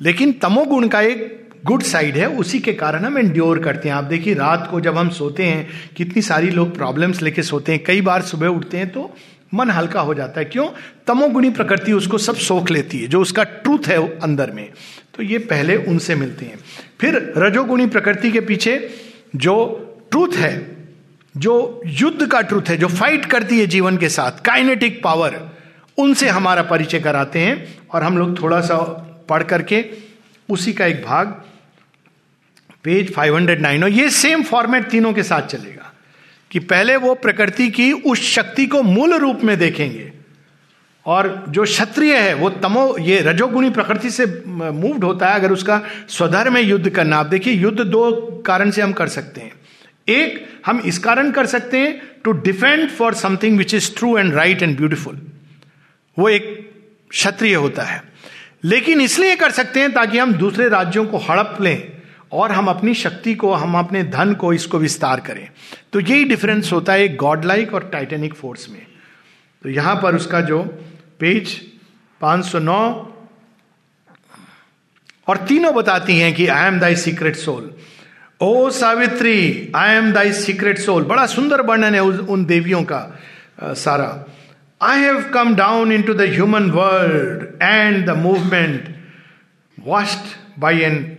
लेकिन तमोगुण का एक गुड साइड है, उसी के कारण हम एंड्योर करते हैं। आप देखिए, रात को जब हम सोते हैं, कितनी सारी लोग प्रॉब्लम्स लेके सोते हैं। कई बार सुबह उठते हैं तो मन हल्का हो जाता है। क्यों? तमोगुणी प्रकृति उसको सब सोख लेती है, जो उसका ट्रूथ है अंदर में। तो ये पहले उनसे मिलते हैं। फिर रजोगुणी प्रकृति के पीछे जो ट्रूथ है, जो युद्ध का ट्रूथ है, जो फाइट करती है जीवन के साथ काइनेटिक पावर उनसे हमारा परिचय कराते हैं। और हम लोग थोड़ा सा पढ़ करके उसी का एक भाग पेज 509 और ये सेम फॉर्मेट तीनों के साथ चलेगा कि पहले वो प्रकृति की उस शक्ति को मूल रूप में देखेंगे और जो क्षत्रिय है, वो तमो, ये रजोगुणी प्रकृति से मूव्ड होता है, अगर उसका स्वधर्म में युद्ध करना। आप देखिए, युद्ध दो कारण से हम कर सकते हैं। एक, हम इस कारण कर सकते हैं to defend for something which is true and right and beautiful वो एक क्षत्रिय होता है। लेकिन इसलिए कर सकते हैं ताकि हम दूसरे राज्यों को हड़प लें। और हम अपनी शक्ति को, हम अपने धन को इसको विस्तार करें। तो यही डिफरेंस होता है गॉड लाइक और टाइटेनिक फोर्स में। तो यहाँ पर उसका जो पेज 509 और तीनों बताती हैं कि I am thy secret soul O Savitri I am thy secret soul बड़ा सुंदर वर्णन है उन देवियों का सारा। I have come down into the human world and the movement vast by an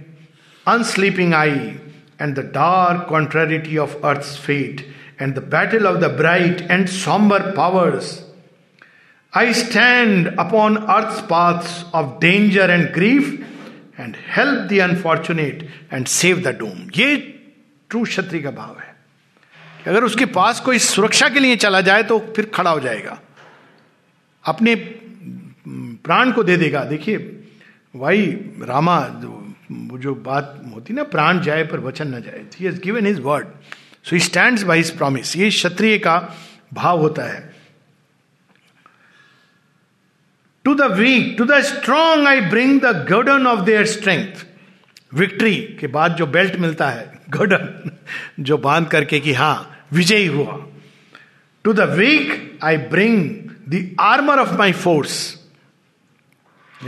unsleeping eye and the dark contrariety of earth fate and the battle of the bright and sombre powers I stand upon earth paths of danger and grief and help the unfortunate and save the doom ये true क्षत्रिय का भाव है। कि अगर उसके पास कोई सुरक्षा के लिए चला जाए तो फिर खड़ा हो जाएगा। अपने प्राण को दे देगा। देखिए भाई रामा जो बात होती ना, प्राण जाए पर वचन न जाए he has given his word so he stand by his promise ये क्षत्रिय का भाव होता है। To the weak to the strong I bring the burden of their strength victory के बाद जो बेल्ट मिलता है गर्डन जो बाँध करके कि हाँ, विजयी हुआ। To the weak I bring the armour of my force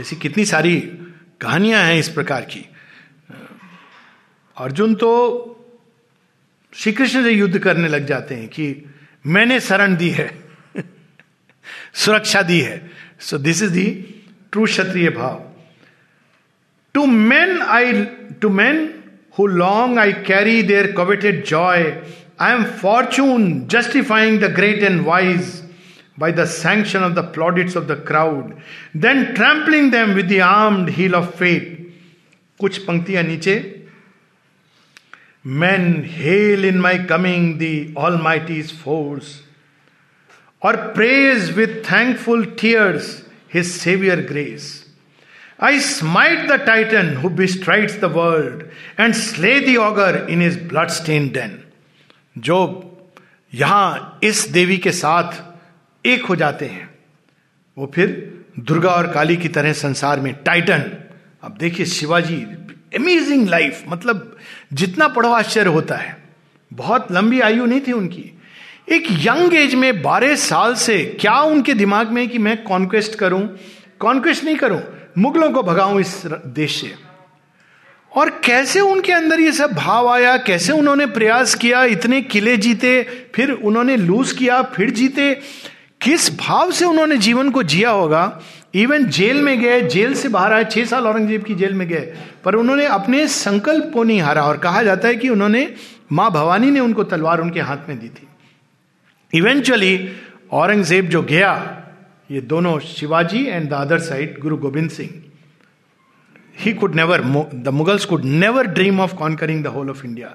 ऐसी कितनी सारी कहानियाँ हैं इस प्रकार की। अर्जुन तो श्री कृष्ण से युद्ध करने लग जाते हैं कि मैंने शरण दी है, सुरक्षा दी है। So this is the true क्षत्रिय भाव to man I to man who long I carry their coveted joy I am fortune justifying the great and wise by the sanction of the plaudits of the crowd, then trampling them with the armed heel of fate. कुछ पंक्तियां नीचे Men hail in my coming the Almighty's force or praise with thankful tears his Savior grace. I smite the Titan who bestrides the world and slay the augur in his blood-stained den. जो यहां इस देवी के साथ एक हो जाते हैं। वो फिर दुर्गा और काली की तरह संसार में टाइटन अब देखिए शिवाजी अमेजिंग लाइफ मतलब जितना पढ़ो आश्चर्य होता है। बहुत लंबी आयु नहीं थी उनकी। एक यंग एज में बारह साल से क्या उनके दिमाग में कि मैं कॉन्क्वेस्ट करूँ? कॉन्क्वेस्ट नहीं करूँ, मुगलों को भगाऊं इस देश से। और कैसे उनके अंदर ये सब भाव आया? कैसे उन्होंने प्रयास किया? इतने किले जीते, फिर उन्होंने लूज किया, फिर जीते। किस भाव से उन्होंने जीवन को जिया होगा? इवन जेल में गए, जेल से बाहर आए, छह साल औरंगज़ेब की जेल में गए, पर उन्होंने अपने संकल्प को नहीं हारा और कहा जाता है कि उन्होंने माँ भवानी ने उनको तलवार उनके हाथ में दी थी। इवेंचुअली औरंगज़ेब जो गया, ये दोनों Shivaji and the other side Guru Gobind Singh he could never the Mughals could never dream of conquering the whole of India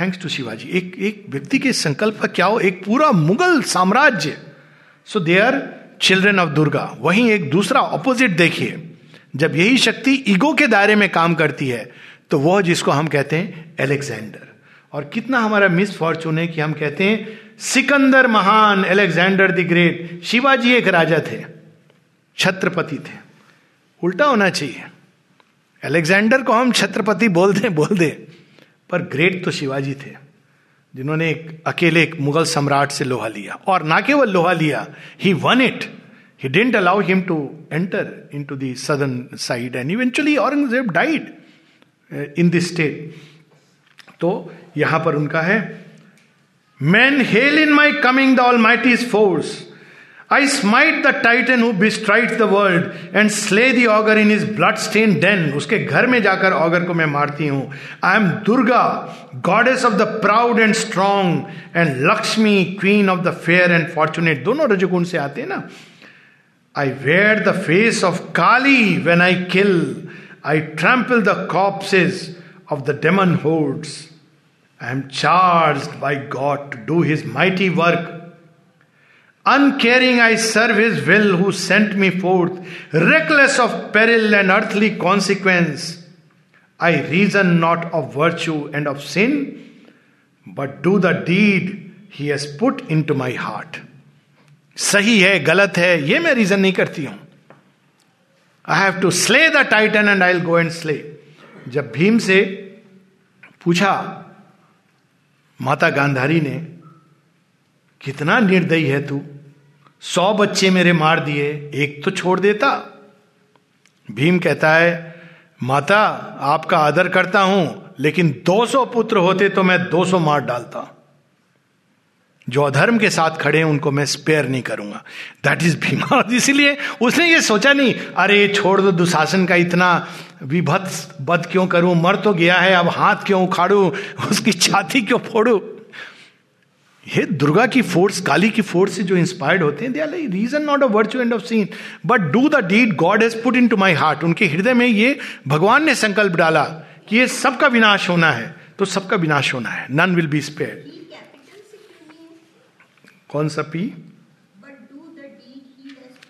thanks to Shivaji. एक एक व्यक्ति के संकल्प का क्या हो? एक पूरा मुगल साम्राज्य so they are children of Durga वहीं एक दूसरा ऑपोजिट देखिए। जब यही शक्ति ईगो के दायरे में काम करती है तो वह जिसको हम कहते हैं एलेक्जेंडर और कितना हमारा मिस फॉर्चून है कि हम कहते हैं सिकंदर महान एलेक्जेंडर द ग्रेट शिवाजी एक राजा थे, छत्रपति थे। उल्टा होना चाहिए। एलेक्जेंडर को हम छत्रपति बोल दें, बोल दे, पर ग्रेट तो शिवाजी थे। जिन्होंने एक अकेले एक मुगल सम्राट से लोहा लिया। और ना केवल लोहा लिया he won it he didn't allow him to enter into the southern side and eventually Aurangzeb died in this state तो यहाँ पर उनका है man hail in my coming the Almighty's force I smite the titan who bestrides the world and slay the ogre in his blood stained den उसके घर में जाकर ogre को मैं मारती हूँ। I am Durga goddess of the proud and strong and Lakshmi queen of the fair and fortunate दोनों रजगुण से आते हैं ना। I wear the face of Kali when I kill I trample the corpses of the demon hordes I am charged by God to do His mighty work. Uncaring I serve his will who sent me forth reckless of peril and earthly consequence I reason not of virtue and of sin but do the deed he has put into my heart सही है, गलत है यह मैं रीजन नहीं करती हूँ। I have to slay the titan and I go and slay जब भीम से पूछा, माता गांधारी ने कितना निर्दयी है तू? सौ बच्चे मेरे मार दिए, एक तो छोड़ देता। भीम कहता है, माता, आपका आदर करता हूँ, लेकिन 200 पुत्र होते तो मैं 200 मार डालता। जो अधर्म के साथ खड़े हैं, उनको मैं स्पेयर नहीं करूँगा। दैट इज़ भीमा इसीलिए उसने ये सोचा नहीं, अरे, छोड़ दो दुशासन का इतना विभत्स, बद क्यों करूँ? मर तो गया है, अब हाथ क्यों उखाड़ू? उसकी छाती क्यों फोड़ू? ये दुर्गा की फोर्स काली की फोर्स से जो इंस्पायर्ड होते हैं they are like reason not a virtue and of sin but do the deed God has put into my heart उनके हृदय में ये भगवान ने संकल्प डाला कि ये सबका विनाश होना है तो सबका विनाश होना है। नन विल बी स्पेयर कौन सा पी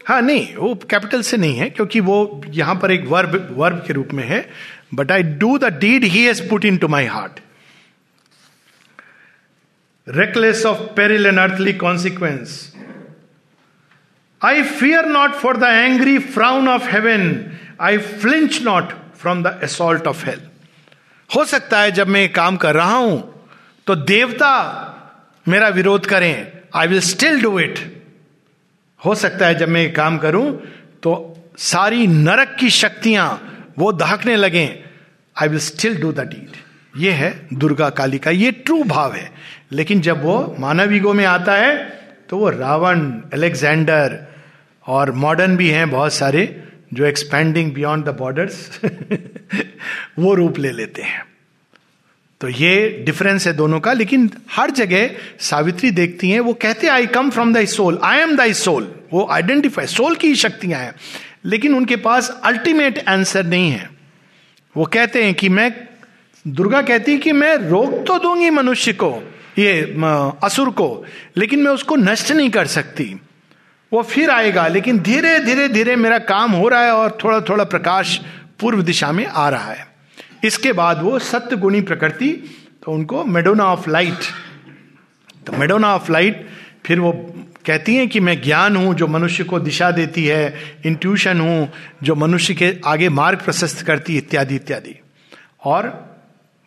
हाँ नहीं वो कैपिटल से नहीं है क्योंकि वो यहाँ पर एक वर्ब वर्ब के रूप में है। But I do the deed he has put into my heart reckless of peril and earthly consequence. I fear not for the angry frown of heaven, I flinch not from the assault of hell. हो सकता है जब मैं काम कर रहा हूँ तो देवता मेरा विरोध करें I will still do it हो सकता है जब मैं काम करूँ तो सारी नरक की शक्तियाँ वो दहकने लगे I will still do the deed ये है दुर्गा काली का, ये ट्रू भाव है। लेकिन जब वो मानव ईगो में आता है तो वो रावण अलेक्जेंडर और मॉडर्न भी हैं बहुत सारे, जो एक्सपेंडिंग बियॉन्ड द बॉर्डर्स वो रूप ले लेते हैं। तो ये डिफरेंस है दोनों का, लेकिन हर जगह सावित्री देखती हैं, वो कहते I come from thy soul I am thy soul वो आइडेंटिफाई सोल की शक्तियाँ हैं। लेकिन उनके पास अल्टीमेट आंसर नहीं है। वो कहते हैं कि मैं दुर्गा कहती कि मैं रोक तो दूँगी मनुष्य को, ये असुर को, लेकिन मैं उसको नष्ट नहीं कर सकती। वो फिर आएगा, लेकिन धीरे धीरे धीरे मेरा काम हो रहा है और थोड़ा थोड़ा प्रकाश पूर्व दिशा में आ रहा है। इसके बाद वो सत्य गुणी प्रकृति तो उनको मेडोना ऑफ़ लाइट तो मेडोना ऑफ़ लाइट फिर वो कहती हैं कि मैं ज्ञान हूँ, जो मनुष्य को दिशा देती है इंट्यूशन हूँ, जो मनुष्य के आगे मार्ग प्रशस्त करती इत्यादि इत्यादि। और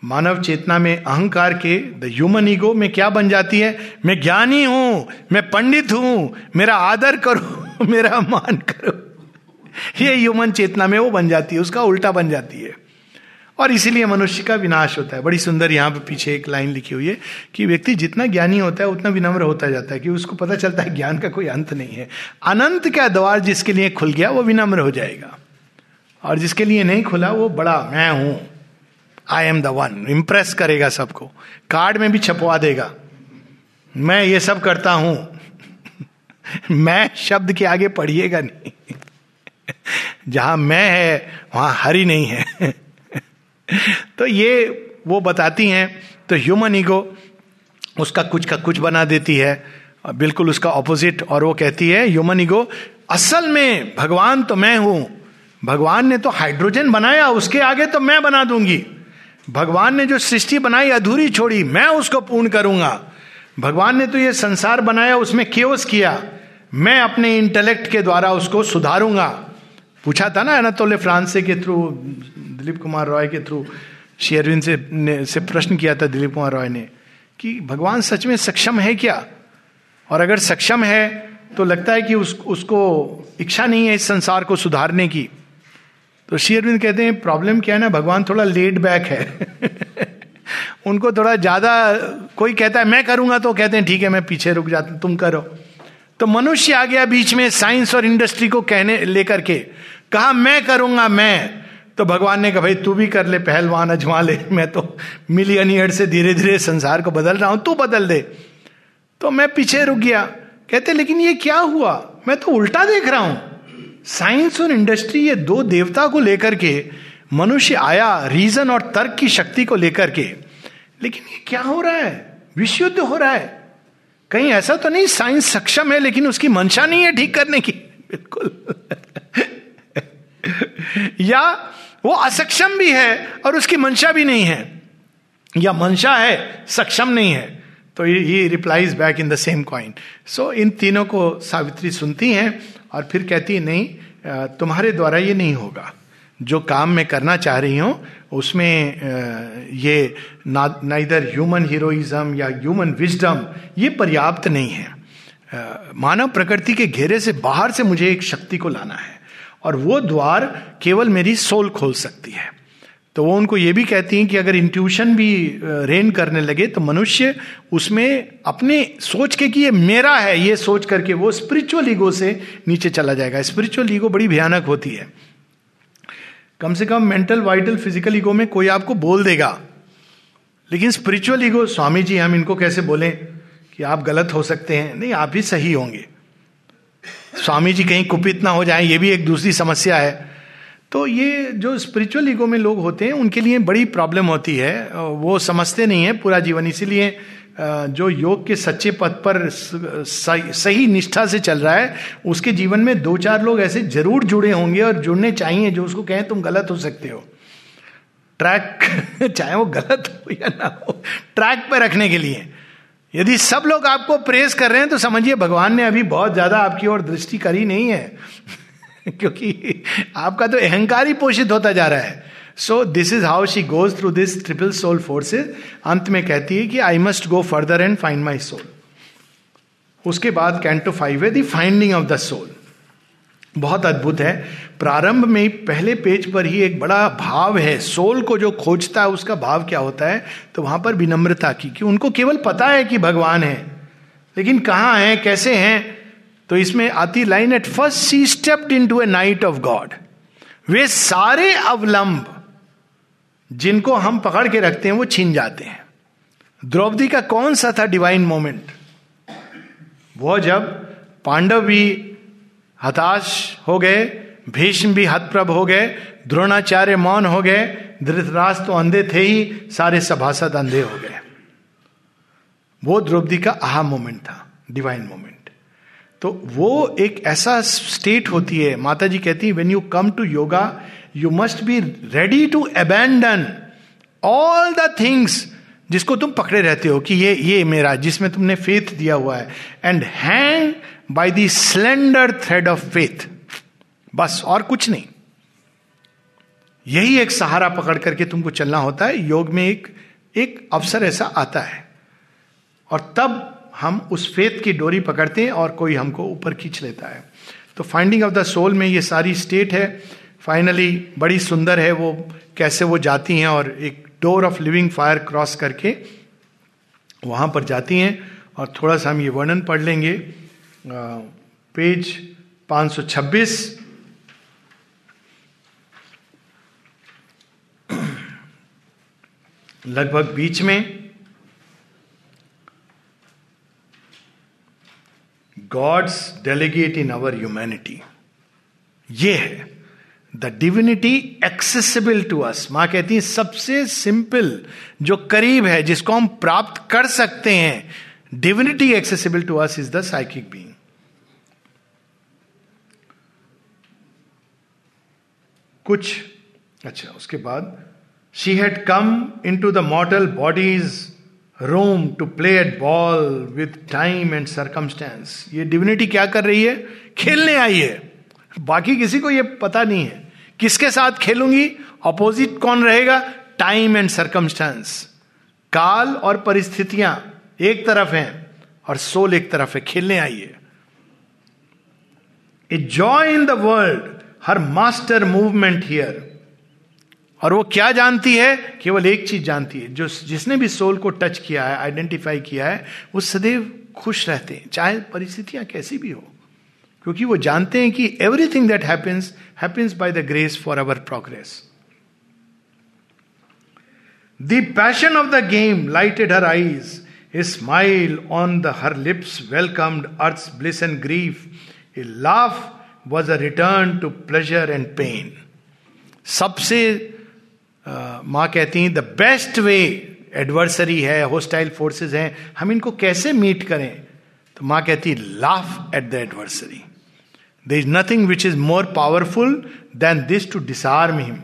मानव चेतना में अहंकार के द ह्यूमन ईगो में क्या बन जाती है? मैं ज्ञानी हूँ, मैं पंडित हूँ, मेरा आदर करो, मेरा मान करो। ये ह्यूमन चेतना में वो बन जाती है, उसका उल्टा बन जाती है। और इसीलिए मनुष्य का विनाश होता है। बड़ी सुंदर यहाँ पर पीछे एक लाइन लिखी हुई है कि व्यक्ति जितना ज्ञानी होता है, उतना विनम्र होता जाता है, कि उसको पता चलता है ज्ञान का कोई अंत नहीं है। अनंत का द्वार जिसके लिए खुल गया, वो विनम्र हो जाएगा। और जिसके लिए नहीं खुला, वो बड़ा मैं हूँ। I am the one impress करेगा सबको। कार्ड में भी छपवा देगा। मैं ये सब करता हूँ। मैं शब्द के आगे पढ़िएगा नहीं। जहाँ मैं है, वहाँ हरि नहीं है। तो ये वो बताती हैं। तो ह्यूमन ईगो उसका कुछ का कुछ बना देती है। बिल्कुल उसका ऑपोजिट और वो कहती है ह्यूमन ईगो असल में भगवान तो मैं हूँ। भगवान ने तो हाइड्रोजन बनाया, उसके आगे तो मैं बना दूँगी। भगवान ने जो सृष्टि बनाई अधूरी छोड़ी मैं उसको पूर्ण करूँगा। भगवान ने तो ये संसार बनाया उसमें केवस किया। मैं अपने इंटेलेक्ट के द्वारा उसको सुधारूँगा। पूछा था ना अनतोले फ्रांसे के थ्रू दिलीप कुमार रॉय के थ्रू शेयरविन से ने से प्रश्न किया था दिलीप कुमार रॉय ने कि भगवान सच में सक्षम है क्या? और अगर सक्षम है तो लगता है कि उस, उसको इच्छा नहीं है इस संसार को सुधारने की। तो शेयरविंद कहते हैं, प्रॉब्लम क्या है ना, भगवान थोड़ा लेट बैक है. उनको थोड़ा ज़्यादा कोई कहता है, मैं करूँगा तो कहते हैं, ठीक है, मैं पीछे रुक जाता हूँ, तुम करो. तो मनुष्य आ गया बीच में साइंस और इंडस्ट्री को कहने, लेकर के, कहा, मैं करूँगा, मैं। तो भगवान ने कहा, भाई, तू भी कर ले, पहलवान अजमा ले मैं तो मिलियन ईयर से धीरे धीरे संसार को बदल रहा हूँ, तू बदल दे। तो मैं पीछे रुक गया। कहते, लेकिन ये क्या हुआ? मैं तो उल्टा देख रहा हूँ। साइंस और इंडस्ट्री ये दो देवता को लेकर के, मनुष्य आया, रीजन और तर्क की शक्ति को लेकर के। लेकिन ये क्या हो रहा है? विश्व युद्ध हो रहा है। कहीं ऐसा तो नहीं, साइंस सक्षम है, लेकिन उसकी मंशा नहीं है ठीक करने की। बिल्कुल। या वो असक्षम भी है और उसकी मंशा भी नहीं है। या मंशा है, सक्षम नहीं है। तो ये replies back in the same coin so इन तीनों को सावित्री सुनती हैं। और फिर कहती है, नहीं तुम्हारे द्वारा ये नहीं होगा। जो काम मैं करना चाह रही हूँ, उसमें ये ना इधर ह्यूमन हीरोइज्म या ह्यूमन विजडम, ये पर्याप्त नहीं है। मानव प्रकृति के घेरे से बाहर से मुझे एक शक्ति को लाना है, और वो द्वार केवल मेरी सोल खोल सकती है। तो वो उनको ये भी कहती हैं कि अगर इंट्यूशन भी रेन करने लगे तो मनुष्य उसमें अपने सोच के कि ये मेरा है, ये सोच करके वो स्पिरिचुअल ईगो से नीचे चला जाएगा। स्पिरिचुअल ईगो बड़ी भयानक होती है। कम से कम मेंटल वाइटल फ़िज़िकल ईगो में कोई आपको बोल देगा। लेकिन स्पिरिचुअल ईगो स्वामी जी, हम इनको कैसे बोलें कि आप गलत हो सकते हैं? नहीं, आप ही सही होंगे। स्वामी जी कहीं कुपित ना हो जाए, ये भी एक दूसरी समस्या है। तो ये जो स्पिरिचुअल ईगो में लोग होते हैं, उनके लिए बड़ी प्रॉब्लम होती है। वो समझते नहीं है पूरा जीवन। इसीलिए जो योग के सच्चे पथ पर सही निष्ठा से चल रहा है, उसके जीवन में दो चार लोग ऐसे ज़रूर जुड़े होंगे और जुड़ने चाहिए जो उसको कहें तुम गलत हो सकते हो। ट्रैक, चाहे वो गलत हो या ना हो, ट्रैक पर रखने के लिए। यदि सब लोग आपको प्रेस कर रहे हैं तो समझिए, भगवान ने अभी बहुत ज़्यादा आपकी ओर दृष्टि करी नहीं है। क्योंकि आपका तो अहंकार ही पोषित होता जा रहा है। So this is how she goes through this triple soul forces अंत में कहती है कि I must go further and find my soul उसके बाद कैंटो फाइव है the finding of the soul बहुत अद्भुत है। प्रारंभ में पहले पेज पर ही एक बड़ा भाव है। सोल को जो खोजता है, उसका भाव क्या होता है? तो वहाँ पर विनम्रता की, कि उनको केवल पता है कि भगवान है। लेकिन कहाँ है? कैसे हैं? तो इसमें आती line at first she stepped into a night of God वे सारे अवलंब जिनको हम पकड़ के रखते हैं, वो छीन जाते हैं। द्रौपदी का कौन सा था डिवाइन मोमेंट वो जब पांडव भी हताश हो गए, भीष्म भी हतप्रभ हो गए, द्रोणाचार्य मौन हो गए, धृतराज तो अंधे थे ही, सारे सभासद अंधे हो गए। वो द्रौपदी का आहा मोमेंट था डिवाइन मोमेंट तो वो एक ऐसा स्टेट होती है। माता जी कहती है when you come to yoga you must be ready to abandon all the things जिसको तुम पकड़े रहते हो कि ये ये मेरा, जिसमें तुमने फेथ दिया हुआ है। And hang by the slender thread of faith बस, और कुछ नहीं। यही एक सहारा पकड़ करके तुमको चलना होता है। योग में एक एक अवसर ऐसा आता है। और तब हम उस फेथ की डोरी पकड़ते हैं और कोई हमको ऊपर खींच लेता है। तो फाइंडिंग ऑफ़ द सोल में ये सारी स्टेट है। फाइनली बड़ी सुंदर है वो, कैसे वो जाती हैं और एक door of living fire cross करके वहाँ पर जाती हैं और थोड़ा सा हम ये वर्णन पढ़ लेंगे। पेज 526 लगभग बीच में God's delegate in our humanity ये है. The divinity accessible to us माँ कहती है, सबसे सिंपल जो करीब है, जिसको हम प्राप्त कर सकते हैं divinity accessible to us is the psychic being कुछ अच्छा उसके बाद she had come into the mortal bodies room to play at ball with time and circumstance ये डिविनिटी क्या कर रही है? खेलने आई है। बाकी किसी को ये पता नहीं है। किसके साथ खेलूँगी? ऑपोजिट कौन रहेगा? टाइम एंड सरकमस्टेंस काल और परिस्थितियाँ एक तरफ़ हैं और सोल एक तरफ़ है। खेलने आई है। A joy in the world her master movement here और वो क्या जानती है? केवल एक चीज़ जानती है। जो जिसने भी सोल को टच किया है, आइडेंटिफाई किया है, वो सदैव खुश रहते हैं, चाहे परिस्थितियाँ कैसी भी हो। क्योंकि वो जानते हैं कि everything that happens happens by the grace for our progress the passion of the game lighted her eyes a smile on the her lips welcomed earth bliss and grief a laugh was a return to pleasure and pain सबसे माँ कहती हैं the best way adversary है hostile forces हैं हम इनको कैसे meet करें? तो माँ कहती laugh at the adversary there is nothing which is more powerful than this to disarm him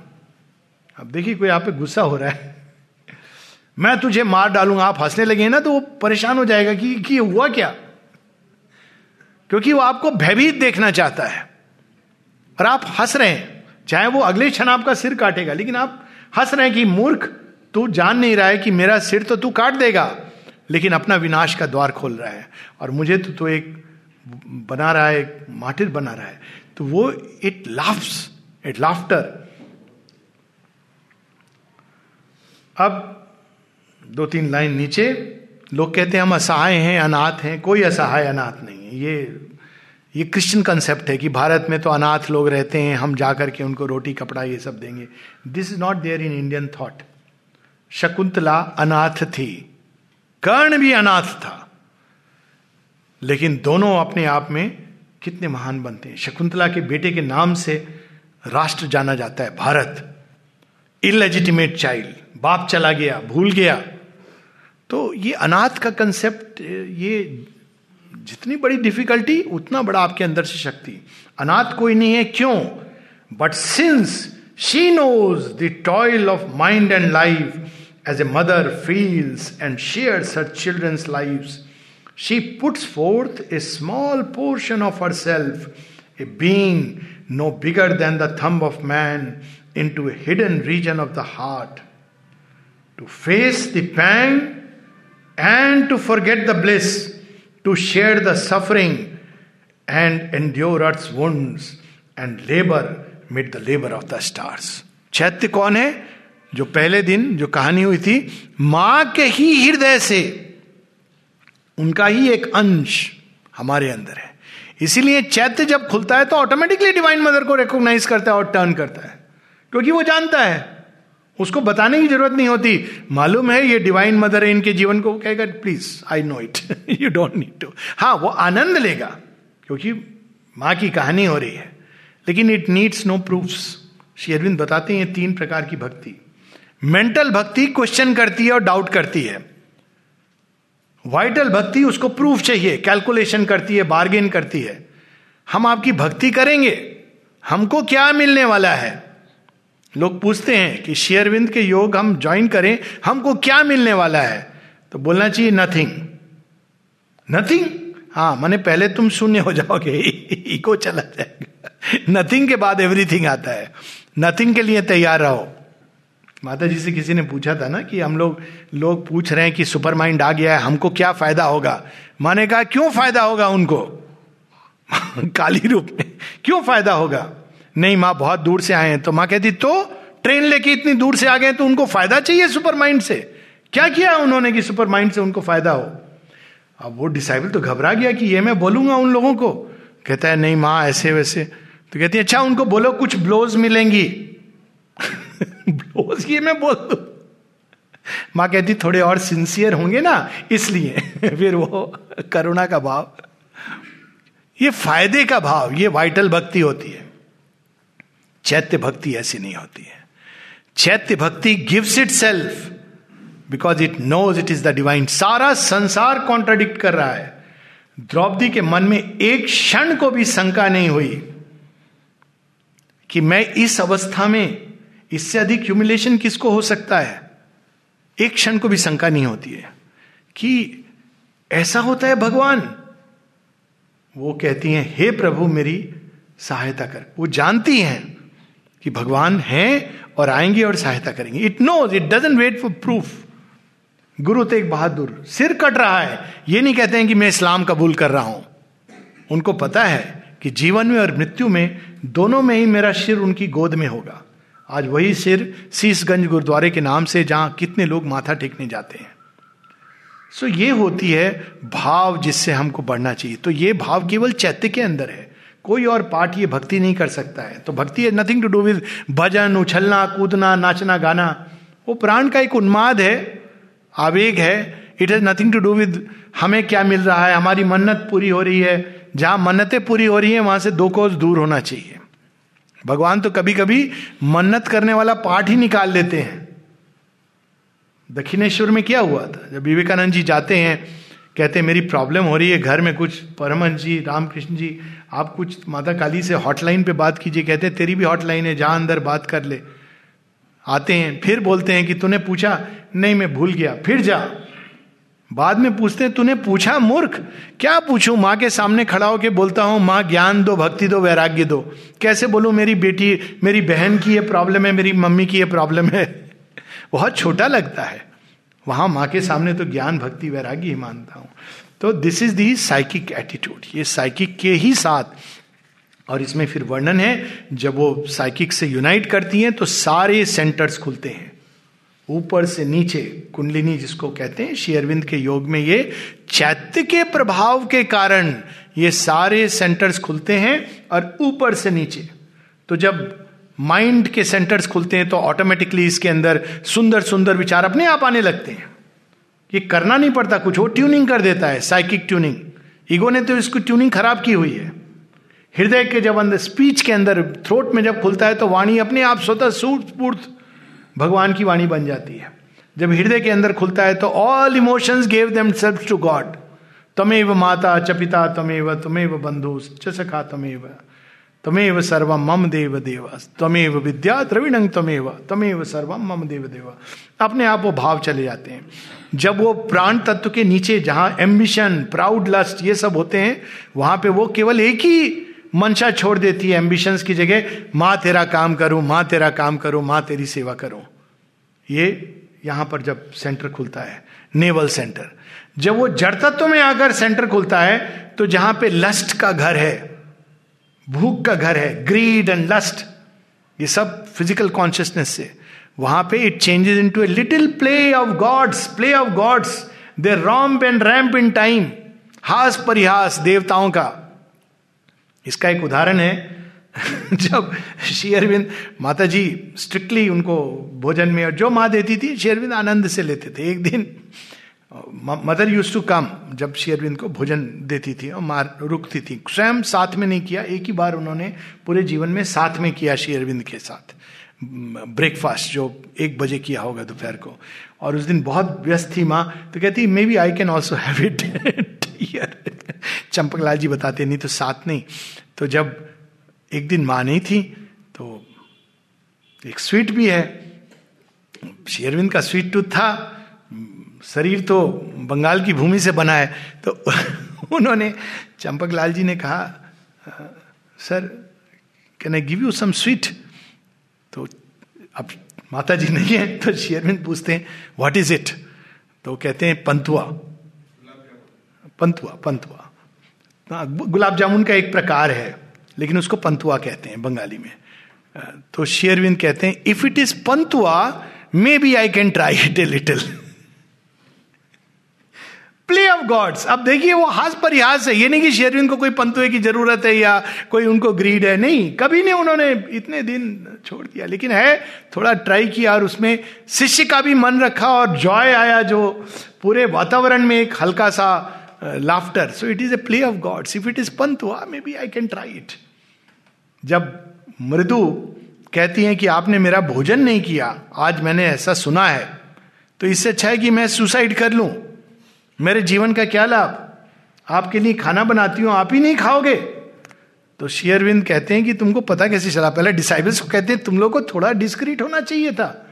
अब देखिए कोई आप गुस्सा हो रहा है। मैं तुझे मार डालूँगा आप हंसने लगे ना तो वो परेशान हो जाएगा कि, कि हुआ क्या? क्योंकि वो आपको भयभीत देखना चाहता है। और आप हंस रहे हैं चाहे वो अगले क्षण आपका सिर काटेगा लेकिन आप हंस रहे हैं कि मूर्ख तू जान नहीं रहा है कि मेरा सिर तो तू काट देगा। लेकिन अपना विनाश का द्वार खोल रहा है और मुझे तो, तो एक बना रहा है एक माटिर बना रहा है। तो वो इट लाफ्स इट लाफ्टर अब दो तीन लाइन नीचे लोग कहते हैं हम असहाय हैं अनाथ हैं कोई असहाय अनाथ नहीं है। ये ये क्रिश्चियन कंसेप्ट है कि भारत में तो अनाथ लोग रहते हैं, हम जाकर के उनको रोटी, कपड़ा ये सब देंगे। This is not there in Indian thought Shakuntala अनाथ थी। कर्ण भी अनाथ था। लेकिन दोनों अपने आप में कितने महान बनते हैं। शकुंतला के बेटे के नाम से राष्ट्र जाना जाता है भारत। इलेजिटिमेट चाइल्ड बाप चला गया, भूल गया। तो ये अनाथ का कंसेप्ट ये जितनी बड़ी डिफिकल्टी उतना बड़ा आपके अंदर से शक्ति। अनाथ कोई नहीं है, क्यों? But since she knows the toil of mind and life as a mother feels and shares her children's life she puts forth a small portion of her self a being no bigger than the thumb of man into a hidden region of the heart to face the pang and to forget the bliss to share the suffering and endure earth's wounds and labor mid the labor of the stars. चैत्य कौन है? जो पहले दिन जो कहानी हुई थी, माँ के ही हृदय से। उनका ही एक अंश हमारे अंदर है। इसीलिए चैत्य जब खुलता है तो ऑटोमेटिकली डिवाइन मदर को रिकॉग्नाइज करता है और टर्न करता है। क्योंकि वो जानता है। उसको बताने की ज़रूरत नहीं होती। मालूम है ये डिवाइन मदर है, इनके जीवन को कहेगा please I know it you don't need to हाँ वो आनंद लेगा, क्योंकि माँ की कहानी हो रही है। लेकिन it needs no proof Shri Aurobindo बताते हैं तीन प्रकार की भक्ति। मेंटल भक्ति क्वेश्चन करती है और डाउट करती है। वाइटल भक्ति, उसको प्रूफ चाहिए कैलकुलेशन करती है बार्गेन करती है। हम आपकी भक्ति करेंगे, हमको क्या मिलने वाला है? लोग पूछते हैं कि शेयरविंद के योग हम ज्वाइन करें, हमको क्या मिलने वाला है? तो बोलना चाहिए नथिंग नथिंग हाँ मैंने पहले तुम शून्य हो जाओगे इको चला जाएगा। नथिंग के बाद एवरीथिंग आता है। नथिंग के लिए तैयार रहो। माता जी से किसी ने पूछा था ना कि हम लोग लोग पूछ रहे हैं कि सुपर माइंड आ गया है, हमको क्या फ़ायदा होगा? माने कहा, क्यों फ़ायदा होगा उनको? काली रूप में, क्यों फ़ायदा होगा? नहीं, माँ, बहुत दूर से आए हैं। तो माँ कहती तो ट्रेन लेके इतनी दूर से आ गए तो उनको फ़ायदा चाहिए सुपर माइंड से? क्या किया उन्होंने कि सुपर माइंड से उनको फ़ायदा हो? अब वो डिसाइबल तो घबरा गया कि ये मैं बोलूँगा उन लोगों को। कहता है, नहीं, माँ, ऐसे वैसे। तो कहती है अच्छा उनको बोलो, कुछ ब्लोज मिलेंगी? ब्लोज ये मैं बोल दू? माँ कहती, थोड़े और सिंसियर होंगे ना, इसलिए। फिर वो करुणा का भाव। ये फ़ायदे का भाव, ये वाइटल भक्ति होती है। चैत्य भक्ति ऐसी नहीं होती है। चैत्य भक्ति gives itself because it knows it is the divine सारा संसार कॉन्ट्राडिक्ट कर रहा है। द्रौपदी के मन में एक क्षण को भी शंका नहीं हुई कि मैं इस अवस्था में इससे अधिक ह्यूमिलेशन किसको हो सकता है? एक क्षण को भी शंका नहीं होती है कि ऐसा होता है भगवान? वो कहती हैं, हे प्रभु मेरी सहायता कर। वो जानती हैं कि भगवान हैं और आएँगे और सहायता करेंगे। It knows it doesn't wait for proof Guru Tegh Bahadur सिर कट रहा है। ये नहीं कहते हैं कि मैं इस्लाम कबूल कर रहा हूँ। उनको पता है कि जीवन में और मृत्यु में दोनों में ही मेरा सिर उनकी गोद में होगा। आज वही सिर शीशगंज गुरुद्वारे के नाम से जहाँ कितने लोग माथा टेकने जाते हैं। सो so, ये होती है भाव जिससे हमको बढ़ना चाहिए। तो ये भाव केवल चैत्य के अंदर है। कोई और पार्ट ये भक्ति नहीं कर सकता है। तो भक्ति है नथिंग टू डू विद भजन, उछलना, कूदना, नाचना, गाना। वो प्राण का एक उन्माद है, आवेग है। It has nothing to do with हमें क्या मिल रहा है, हमारी मन्नत पूरी हो रही है। जहाँ मन्नतें पूरी हो रही है, वहाँ से दो कोस दूर होना चाहिए। भगवान तो कभी कभी मन्नत करने वाला पाठ ही निकाल लेते हैं। दक्षिणेश्वर में क्या हुआ था? जब विवेकानंद जी जाते हैं कहते मेरी प्रॉब्लम हो रही है घर में कुछ, परमहंस जी, रामकृष्ण जी, आप कुछ माता काली से हॉटलाइन पे बात कीजिए। कहते तेरी भी हॉटलाइन है जहाँ अंदर, बात कर ले। आते हैं, फिर बोलते हैं कि, तूने पूछा? नहीं, मैं भूल गया। फिर जा। बाद में पूछते हैं, तूने पूछा, मूर्ख? क्या पूछूँ? माँ के सामने खड़ा होकर बोलता हूँ, माँ, ज्ञान दो, भक्ति दो, वैराग्य दो। कैसे बोलूँ, मेरी बेटी, मेरी बहन की ये प्रॉब्लम है, मेरी मम्मी की ये प्रॉब्लम है? बहुत छोटा लगता है। वहाँ माँ के सामने तो ज्ञान, भक्ति, वैराग्य ही मानता हूँ। तो this is the psychic attitude ये साइकिक के ही साथ। और इसमें फिर वर्णन है, जब वो साइकिक से यूनाइट करती हैं तो सारे सेंटर्स खुलते हैं। ऊपर से नीचे, कुंडलिनी जिसको कहते हैं शेयरविंद के योग में ये चैत्य के प्रभाव के कारण ये सारे सेंटर्स खुलते हैं, और ऊपर से नीचे। तो जब माइंड के सेंटर्स खुलते हैं तो ऑटोमेटिकली इसके अंदर सुंदर सुंदर विचार अपने आप आने लगते हैं। ये करना नहीं पड़ता कुछ, वो ट्यूनिंग कर देता है साइकिक ट्यूनिंग ईगो ने तो इसको ट्यूनिंग खराब की हुई है। हृदय के जब अंदर स्पीच के अंदर थ्रोट में जब खुलता है तो वाणी अपने आप स्वतः सूर्त भगवान की वाणी बन जाती है। जब हृदय के अंदर खुलता है तो all emotions gave themselves to God तमेव माता च पिता तमेव तमेव बंधु च सखा तमेव। तमेव सर्वम मम देव देव। तमेव विद्या द्रविणंग तमेव। तमेव सर्वम मम देव देव। अपने आप वो भाव चले जाते हैं। जब वो प्राण तत्व के नीचे, जहाँ एम्बिशन प्राउड लस्ट ये सब होते हैं, वहाँ पे वो केवल एक ही मंशा छोड़ देती है एम्बिशंस की जगह, माँ तेरा काम करूँ, माँ तेरा काम करूँ, माँ तेरी सेवा करूँ। ये यहाँ पर जब सेंटर खुलता है नेवल सेंटर जब वो जड़ तत्व में आकर सेंटर खुलता है तो जहाँ पे लस्ट का घर है भूख का घर है ग्रीड एंड लस्ट ये सब फ़िज़िकल कॉन्शियसनेस से। वहाँ पे it changes into a little play of God's play of God's they romp and ramp in time हास परिहास देवताओं का। इसका एक उदाहरण है, जब शेयरविंद माता जी स्ट्रिक्टली उनको भोजन में और जो माँ देती थी शेयरविंद आनंद से लेते थे एक दिन। मदर यूज़ टू कम जब शेयरविंद को भोजन देती थी और मार, रुकती थी। स्वयं साथ में नहीं किया, एक ही बार उन्होंने पूरे जीवन में साथ में किया शेयरविंद के साथ। ब्रेकफास्ट जो एक बजे किया होगा दोपहर को। और उस दिन बहुत व्यस्त थी माँ तो कहती maybe I can also have it Champaklal ji बताते, नहीं तो साथ नहीं। तो जब एक दिन माँ नहीं थी तो एक स्वीट भी है। शेयरविंद का स्वीट टूथ था शरीर तो बंगाल की भूमि से बना है तो उन्होंने चंपकलाल जी ने कहा sir can I give you some sweet तो अब माता जी नहीं है तो शेयरविंद पूछते हैं व्हाट इज़ इट तो कहते हैं पंतुआ। पंतुआ पंतुआ। हाँ, गुलाब जामुन का एक प्रकार है लेकिन उसको पंतुआ कहते हैं बंगाली में। तो शेयरविंद कहते हैं if it is pantua maybe I can try it a little play of God's अब देखिए, वो हास परिहास है ये नहीं कि शेरविन को कोई पंतुए की ज़रूरत है या कोई उनको ग्रीड है। नहीं, कभी नहीं उन्होंने इतने दिन छोड़ दिया। लेकिन है, थोड़ा ट्राई किया और उसमें शिष्य का भी मन रखा और जॉय आया जो पूरे वातावरण में एक हल्का सा laughter so it is a play of God's if it is pantua maybe I can try it जब मृदु कहती हैं कि आपने मेरा भोजन नहीं किया, आज मैंने ऐसा सुना है तो इससे अच्छा है कि मैं सुसाइड कर लूँ। मेरे जीवन का क्या लाभ? आपके लिए खाना बनाती हूँ, आप ही नहीं खाओगे। तो शेयरविंद कहते हैं कि तुमको पता कैसे चला? पहले डिसाइबल्स को कहते हैं, तुम लोग को थोड़ा डिस्क्रीट होना चाहिए था।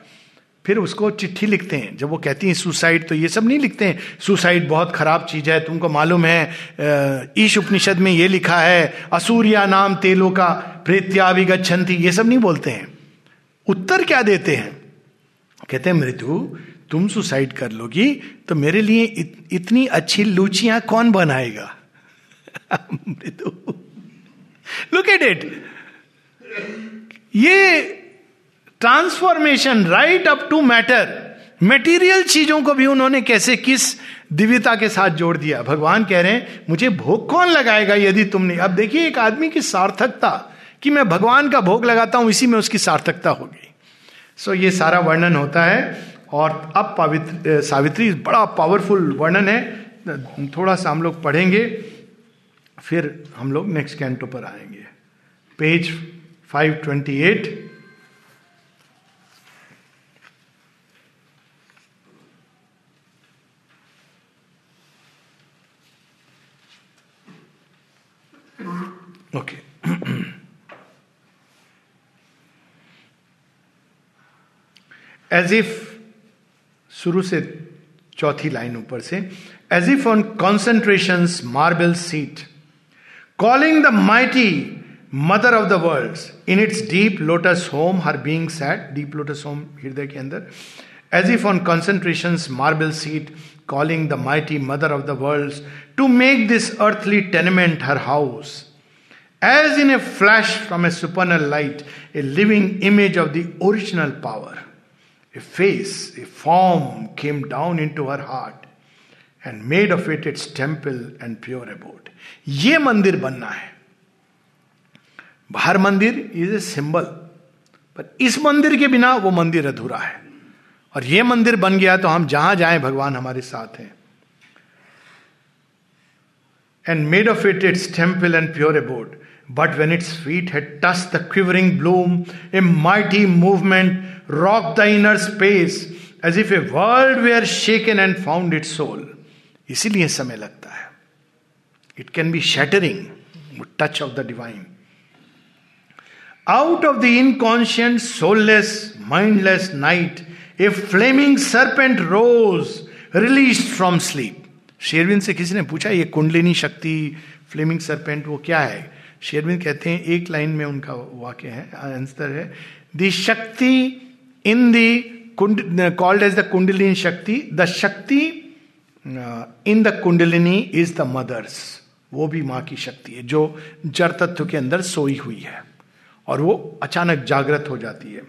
फिर उसको चिट्ठी लिखते हैं। जब वो कहती हैं, सुसाइड तो ये सब नहीं लिखते हैं, सुसाइड बहुत खराब चीज़ है, तुमको मालूम है ईश उपनिषद में ये लिखा है, असूर्या नाम तेलो का प्रेत्याभिगछन्ति ये सब नहीं बोलते हैं। उत्तर क्या देते हैं? कहते हैं मृत्यु तुम सुसाइड कर लोगी तो मेरे लिए इत, इतनी अच्छी लूचियाँ कौन बनाएगा? लुक एट इट ये transformation right up to matter material चीज़ों को भी उन्होंने कैसे किस दिव्यता के साथ जोड़ दिया? भगवान कह रहे हैं मुझे भोग कौन लगाएगा यदि तुमने अब देखिए एक आदमी की सार्थकता कि मैं भगवान का भोग लगाता हूँ इसी में उसकी सार्थकता होगी। सो so, ये सारा वर्णन होता है। और अब पवित्र सावित्री, बड़ा पावरफुल वर्णन है। थोड़ा सा हम लोग पढ़ेंगे, फिर हम लोग नेक्स्ट कैंटो पर आएँगे। पेज 528 ओके एज इफ़ शुरू से चौथी लाइन ऊपर से as if on concentration marble seat calling the mighty mother of the world in its deep lotus home her being sat deep lotus home हृदय के अंदर as if on concentration marble seat calling the mighty mother of the world to make this earthly tenement her house as in a flash from a supernal light a living image of the original power. A face, a form came down into her heart and made of it its temple and pure abode. ये मंदिर बनना है। बाहर मंदिर is a symbol पर इस मंदिर के बिना वो मंदिर अधूरा है। और ये मंदिर बन गया तो हम जहाँ जाए भगवान हमारे साथ हैं। And made of it it's temple and pure abode but when its feet had touched the quivering bloom a mighty movement rock the inner space as if a world where shaken and found it soul इसीलिए समय लगता है। It can be shattering touch of the divine out of the inconscient soulless mindless night a flaming serpent rose release from sleep Sherwin से किसी ने पूछा, ये कुंडलिनी शक्ति फ्लेमिंग सरपेंट वो क्या है? शेरविन कहते हैं, एक लाइन में उनका वाक्य है आंसर है the shakti in the kund called as the kundalini shakti the shakti in the kundalini is the mother's वो भी माँ की शक्ति है, जो जड़ तत्व के अंदर सोई हुई है, और वो अचानक जागृत हो जाती है।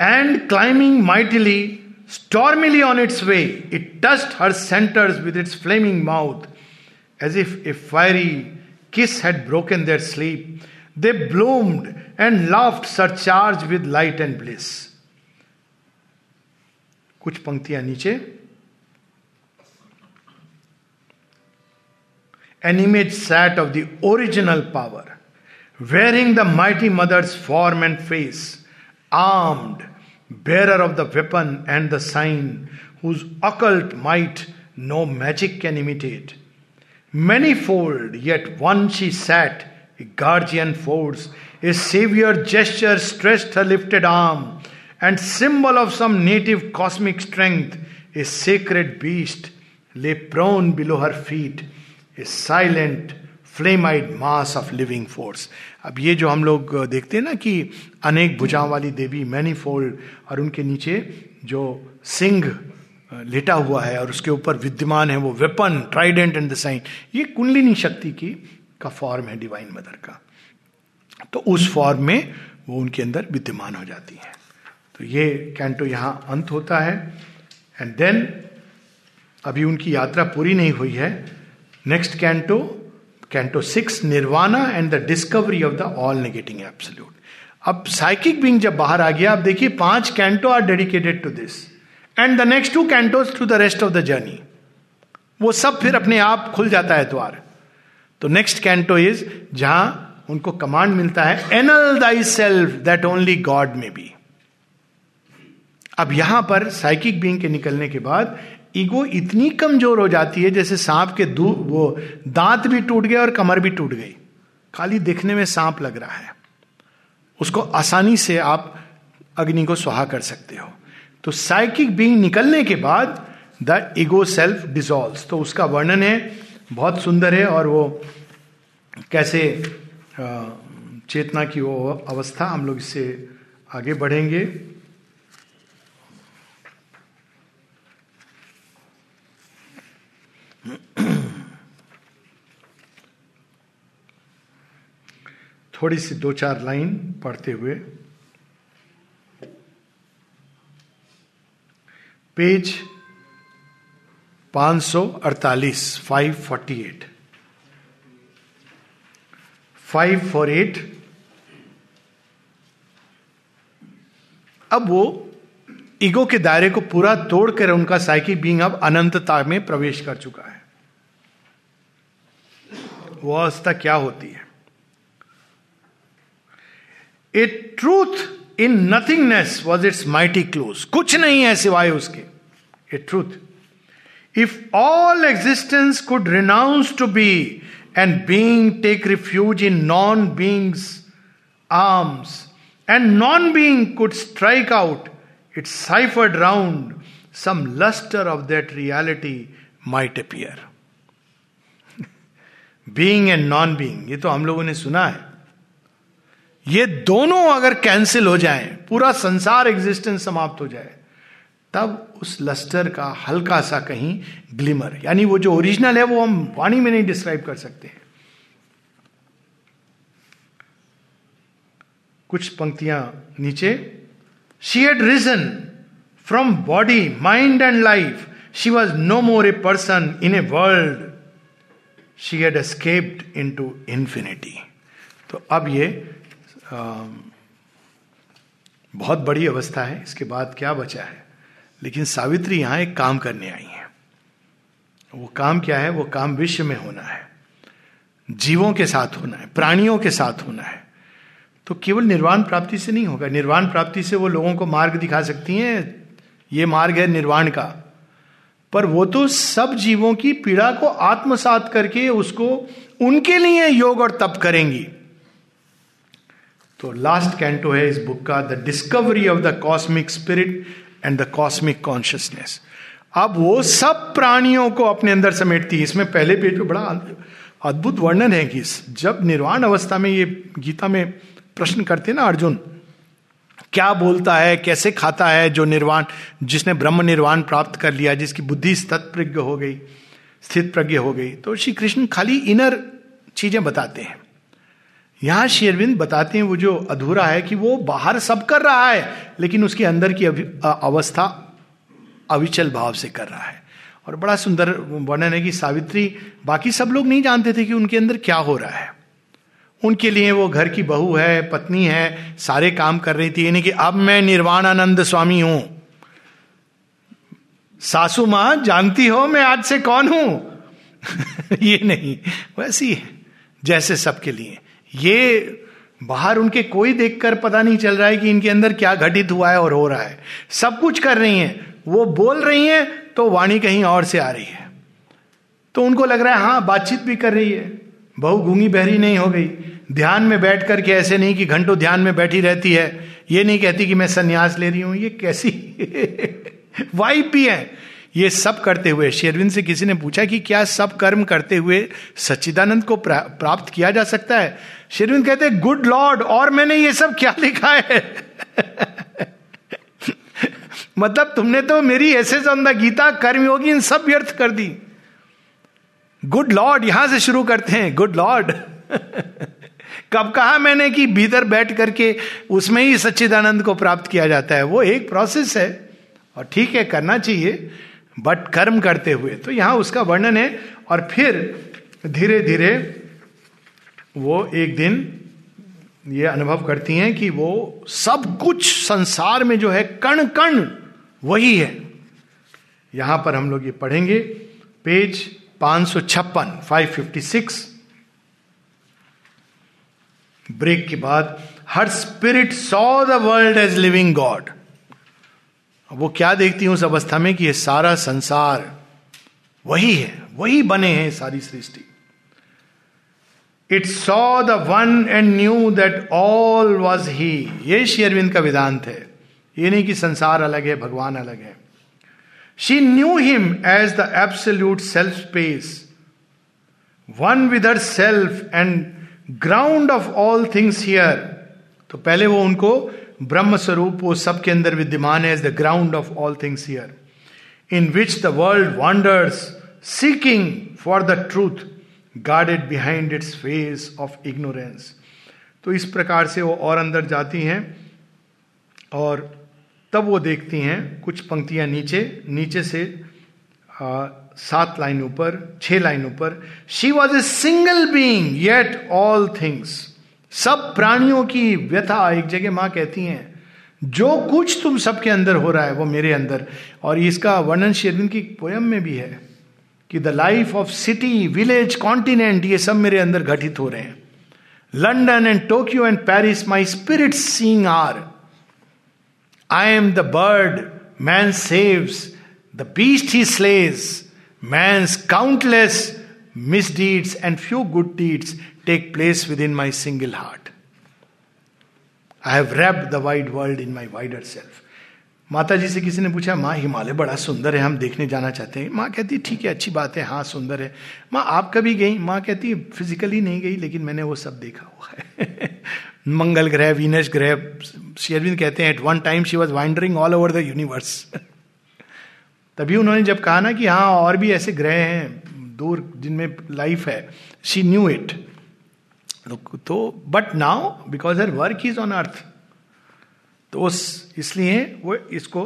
And climbing mightily stormily on its way it thrust her centres with its flaming mouth as if a fiery kiss had broken their sleep they bloomed and laughed, surcharged with light and bliss. कुछ पंक्तियां नीचे An image sat of the original power, wearing the mighty mother's form and face, armed bearer of the weapon and the sign, whose occult might no magic can imitate. Manifold, yet one she sat, a guardian force, a savior gesture stretched her lifted arm, and symbol of some native cosmic strength, a sacred beast lay prone below her feet, a silent, mass of living force अब ये जो हम लोग देखते हैं ना कि अनेक भुजाओं वाली देवी मैनीफोल्ड और उनके नीचे जो सिंह लेटा हुआ है और उसके ऊपर विद्यमान है वो weapon trident and the sign ये कुंडलिनी शक्ति की का फॉर्म है डिवाइन मदर का। तो उस फॉर्म में वो उनके अंदर विद्यमान हो जाती है। तो ये कैंटो यहाँ अंत होता है। एंड देन अभी उनकी यात्रा पूरी नहीं हुई है। Next canto canto six Nirvana and the discovery of the all negating absolute अब साइकिक बिंग जब बाहर आ गया अब देखिए पाँच canto are dedicated to this and the next two cantos to the rest of the journey वो सब फिर अपने आप खुल जाता है द्वार। तो नेक्स्ट कैंटो इज़ जहाँ उनको कमांड मिलता है annul thy self that only God may be अब यहाँ पर साइकिक बींग के निकलने के बाद ईगो इतनी कमज़ोर हो जाती है, जैसे सांप के दू, वो दांत भी टूट गए और कमर भी टूट गई। खाली दिखने में सांप लग रहा है। उसको आसानी से आप अग्नि को सुहा कर सकते हो। तो साइकिक बींग निकलने के बाद द ईगो सेल्फ डिजोल्व तो उसका वर्णन है, बहुत सुंदर है और वो कैसे चेतना की वो अवस्था हम लोग इससे आगे बढ़ेंगे। थोड़ी सी दो चार लाइन पढ़ते हुए। पेज 548 548 548 अब वो ईगो के दायरे को पूरा तोड़कर उनका साइकिक बींग अब अनंतता में प्रवेश कर चुका है। वो अवस्था क्या होती है? A truth in nothingness was its mighty close कुछ नहीं है सिवाय उसके। A truth if all existence could renounce to be and being take refuge in non being's arms and non being could strike out its ciphered round some lustre of that reality might appear being and non being ये तो हम लोगों ने सुना है। ये दोनों अगर कैंसिल हो जाए, पूरा संसार एग्जिस्टेंस समाप्त हो जाए तब उस लस्टर का हल्का सा कहीं ग्लिमर यानी वो जो ओरिजिनल है वो हम वाणी में नहीं डिस्क्राइब कर सकते हैं। कुछ पंक्तियाँ नीचे she had risen from body mind and life she was no more a person in a world she had escaped into infinity तो अब ये आ, बहुत बड़ी अवस्था है। इसके बाद क्या बचा है? लेकिन सावित्री यहाँ एक काम करने आई है। वो काम क्या है? वो काम विश्व में होना है। जीवों के साथ होना है, प्राणियों के साथ होना है। तो केवल निर्वाण प्राप्ति से नहीं होगा। निर्वाण प्राप्ति से वो लोगों को मार्ग दिखा सकती हैं। ये मार्ग है निर्वाण का। पर वो तो सब जीवों की पीड़ा को आत्मसात करके उसको उनके लिए योग और तप करेंगी। तो लास्ट कैंटो है इस बुक का the discovery of the cosmic spirit and the cosmic consciousness अब वो सब प्राणियों को अपने अंदर समेटती है। इसमें पहले पेज पे बड़ा अद्भुत वर्णन है कि जब निर्वाण अवस्था में ये गीता में प्रश्न करते ना अर्जुन, क्या बोलता है, कैसे खाता है जो निर्वाण, जिसने ब्रह्म निर्वाण प्राप्त कर लिया, जिसकी बुद्धि स्थित प्रज्ञ हो गई स्थित प्रज्ञ हो गई। तो श्री कृष्ण खाली इनर चीज़ें बताते हैं। यहाँ शेरविंद बताते हैं वो जो अधूरा है कि वो बाहर सब कर रहा है, लेकिन उसके अंदर की अवस्था अविचल भाव से कर रहा है। और बड़ा सुंदर वर्णन है कि सावित्री, बाकी सब लोग नहीं जानते थे कि उनके अंदर क्या हो रहा है। उनके लिए वो घर की बहू है, पत्नी है, सारे काम कर रही थी, यानी कि अब मैं निर्वाणानंद स्वामी हूँ। सासू माँ, जानती हो मैं आज से कौन हूँ? ये नहीं, वैसी है, जैसे सबके लिए। ये बाहर उनके कोई देखकर पता नहीं चल रहा है कि इनके अंदर क्या घटित हुआ है और हो रहा है। सब कुछ कर रही हैं। वो बोल रही हैं तो वाणी कहीं और से आ रही है। तो उनको लग रहा है हाँ बातचीत भी कर रही है। बहु गूँगी बहरी नहीं हो गई। ध्यान में बैठ करके ऐसे नहीं कि घंटों ध्यान में बैठी रहती है। ये नहीं कहती कि मैं संन्यास ले रही हूँ, ये कैसी वाइफ भी है। ये सब करते हुए शेरविंद से किसी ने पूछा कि क्या सब कर्म करते हुए सच्चिदानंद को प्राप्त किया जा सकता है? शेरविंद कहते गुड लॉर्ड, और मैंने ये सब क्या लिखा है? मतलब तुमने तो मेरी ऐसे ऑन द गीता, कर्मयोगी, इन सब व्यर्थ कर दी। गुड लॉर्ड यहाँ से शुरू करते हैं, गुड लॉर्ड कब कहा मैंने कि भीतर बैठ करके उसमें ही सच्चिदानंद को प्राप्त किया जाता है? वो एक प्रोसेस है, और ठीक है, करना चाहिए बट कर्म करते हुए। तो यहाँ उसका वर्णन है, और फिर धीरे धीरे वो एक दिन ये अनुभव करती हैं कि वो सब कुछ संसार में जो है कण कण वही है। यहाँ पर हम लोग ये पढ़ेंगे। पेज पाँच सौ छप्पन फाइव फिफ्टी सिक्स ब्रेक के बाद, her spirit saw the world as living God. वो क्या देखती हूँ उस अवस्था में कि ये सारा संसार वही है, वही बने हैं सारी सृष्टि। It saw the one and knew that all was ही ये शेयरविंद का वेदांत है ये नहीं कि संसार अलग है, भगवान अलग है। She knew him as the absolute self space one with her self and ground of all things here तो पहले वो उनको ब्रह्म स्वरूप वो सबके अंदर विद्यमान है as the ground of all things here in which the world wanders seeking for the truth guarded behind its face of ignorance तो इस प्रकार से वो और अंदर जाती हैं और तब वो देखती हैं कुछ पंक्तियाँ नीचे नीचे से आ, सात लाइन ऊपर छह लाइन ऊपर she was a single being yet all things सब प्राणियों की व्यथा एक जगह माँ कहती हैं जो कुछ तुम सबके अंदर हो रहा है वो मेरे अंदर। और इसका वर्णन शेरविन की पोयम में भी है। कि the life of city village continent ये सब मेरे अंदर घटित हो रहे हैं। London and Tokyo and Paris my spirit sing are I am the bird man saves the beast he slays man's countless misdeeds and few good deeds take place within my single heart I have wrapped the wide world in my wider self Mata ji से किसी ने पूछा, माँ, हिमालय बड़ा सुंदर है, हम देखने जाना चाहते हैं। माँ कहती, ठीक है, अच्छी बात है हाँ सुंदर है। माँ, आप कभी गई? माँ कहती, फिजिकली नहीं गई, लेकिन मैंने वो सब देखा हुआ है। मंगल ग्रह, वीनस ग्रह शेरविंद कहते हैं at one time she was वाइंडरिंग all over the universe तभी उन्होंने जब कहा ना कि हाँ और भी ऐसे ग्रह हैं, दूर जिनमें लाइफ है she knew it too but now because her work is on earth तो इसलिए वो इसको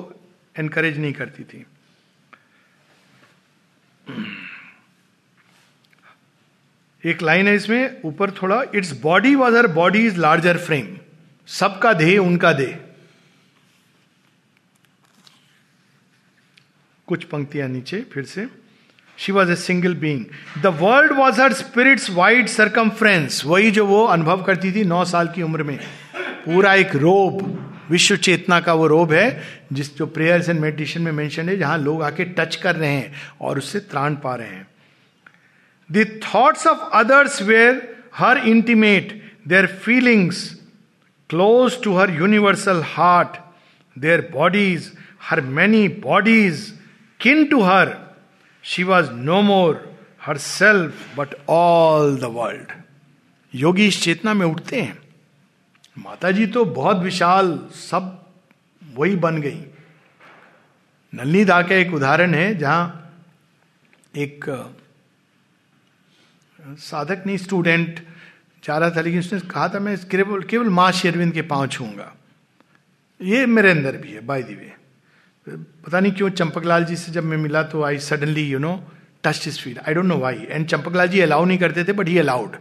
एनकरेज नहीं करती थी। एक लाइन है इसमें, ऊपर थोड़ा its body was her body is larger frame सबका देह उनका देह. कुछ पंक्तियाँ नीचे, फिर से। She was a single being the world was her spirit's wide circumference वही जो वो अनुभव करती थी नौ साल की उम्र में। पूरा एक रोब। विश्व चेतना का वो रोब है, जिस जो प्रेयर्स एंड मेडिटेशन में मेंशन है, जहाँ लोग आके टच कर रहे हैं और उससे त्राण पा रहे हैं। The thoughts of others were her intimate their feelings close to her universal heart their bodies her many bodies kin to her she was no more her self but all the world yogi इस चेतना में उठते हैं। माता जी तो बहुत विशाल सब वही बन गई। नलनी दा का एक उदाहरण है जहाँ एक साधक नहीं स्टूडेंट जा रहा था लेकिन उसने कहा था, मैं केवल केवल माँ शेरविंद के पाँव छूँगा ये मेरे अंदर भी है बाय दी वे पता नहीं क्यों चंपकलाल जी से जब मैं मिला तो I suddenly you know touch is feel I don't know why and Champaklal ji allow नहीं करते थे बट ही अलाउड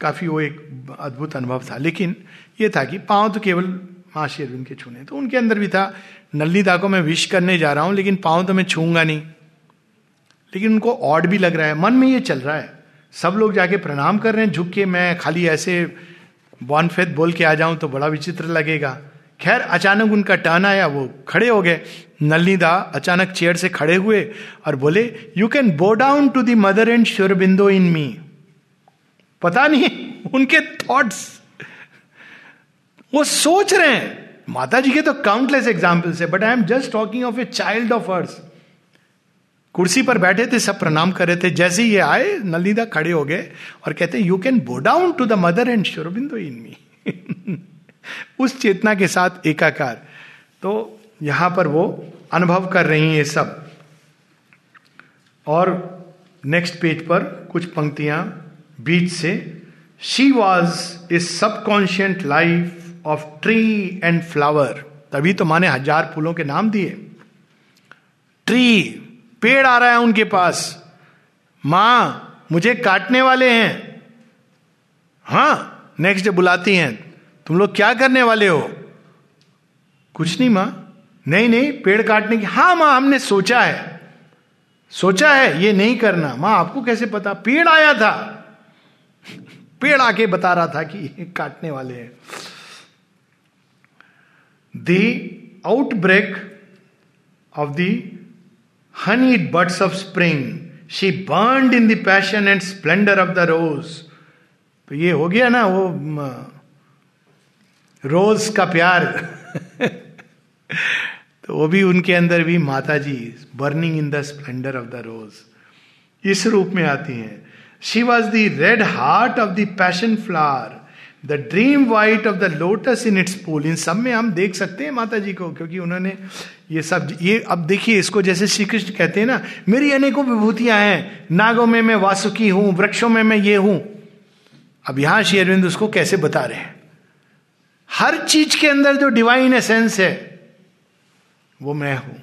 काफ़ी वो एक अद्भुत अनुभव था। लेकिन ये था कि पाँव तो केवल माँ शेरविन के छूने तो उनके अंदर भी था नल्ली दा को मैं विश करने जा रहा हूँ, लेकिन पाँव तो मैं छूँगा नहीं। लेकिन उनको ऑड भी लग रहा है, मन में ये चल रहा है। सब लोग जाके प्रणाम कर रहे हैं, झुक के मैं खाली ऐसे बॉनफेद बोल के आ जाऊँ तो बड़ा विचित्र लगेगा। खैर, अचानक उनका टर्न आया, वो खड़े हो गए। नलनी अचानक चेयर से खड़े हुए और बोले you can bow down to the mother and Sri Aurobindo in me पता नहीं, उनके थॉट्स वो सोच रहे हैं। माता जी के तो काउंटलेस एग्जाम्पल्स है but I am just talking of a child of ours कुर्सी पर बैठे थे, सब प्रणाम कर रहे थे। जैसे ही ये आए, नलिदा खड़े हो गए और कहते you can bow down to the mother and Sri Aurobindo in me उस चेतना के साथ एकाकार। तो यहाँ पर वो अनुभव कर रही है सब। और नेक्स्ट पेज पर कुछ पंक्तियाँ। बीच से she was a subconscient life of tree and flower तभी तो माने हज़ार फूलों के नाम दिए। ट्री पेड़ आ रहा है उनके पास। माँ, मुझे काटने वाले हैं। हाँ नेक्स्ट डे बुलाती हैं, तुम लोग क्या करने वाले हो? कुछ नहीं माँ। नहीं नहीं, पेड़ काटने की हाँ माँ, हमने सोचा है। सोचा है, ये नहीं करना। माँ, आपको कैसे पता? पेड़ आया था। पेड़ आके बता रहा था कि काटने वाले हैं। The outbreak of the honey birds of spring she burn in the passion and splendour of the rose तो ये हो गया ना वो रोज का प्यार। तो वो भी उनके अंदर भी Mata ji burning in the splendour of the rose इस रूप में आती हैं। She was the red heart of the passion flower the dream white of the lotus in its pool इन सब में हम देख सकते हैं माता जी को, क्योंकि उन्होंने ये सब, ये अब देखिए इसको जैसे श्री कृष्ण कहते हैं ना, मेरी अनेकों विभूतियाँ हैं, नागों में मैं वासुकी हूँ, वृक्षों में मैं ये हूँ। अब यहाँ श्री अरविंद उसको कैसे बता रहे हैं? हर चीज़ के अंदर जो डिवाइन एसेंस है, वो मैं हूँ।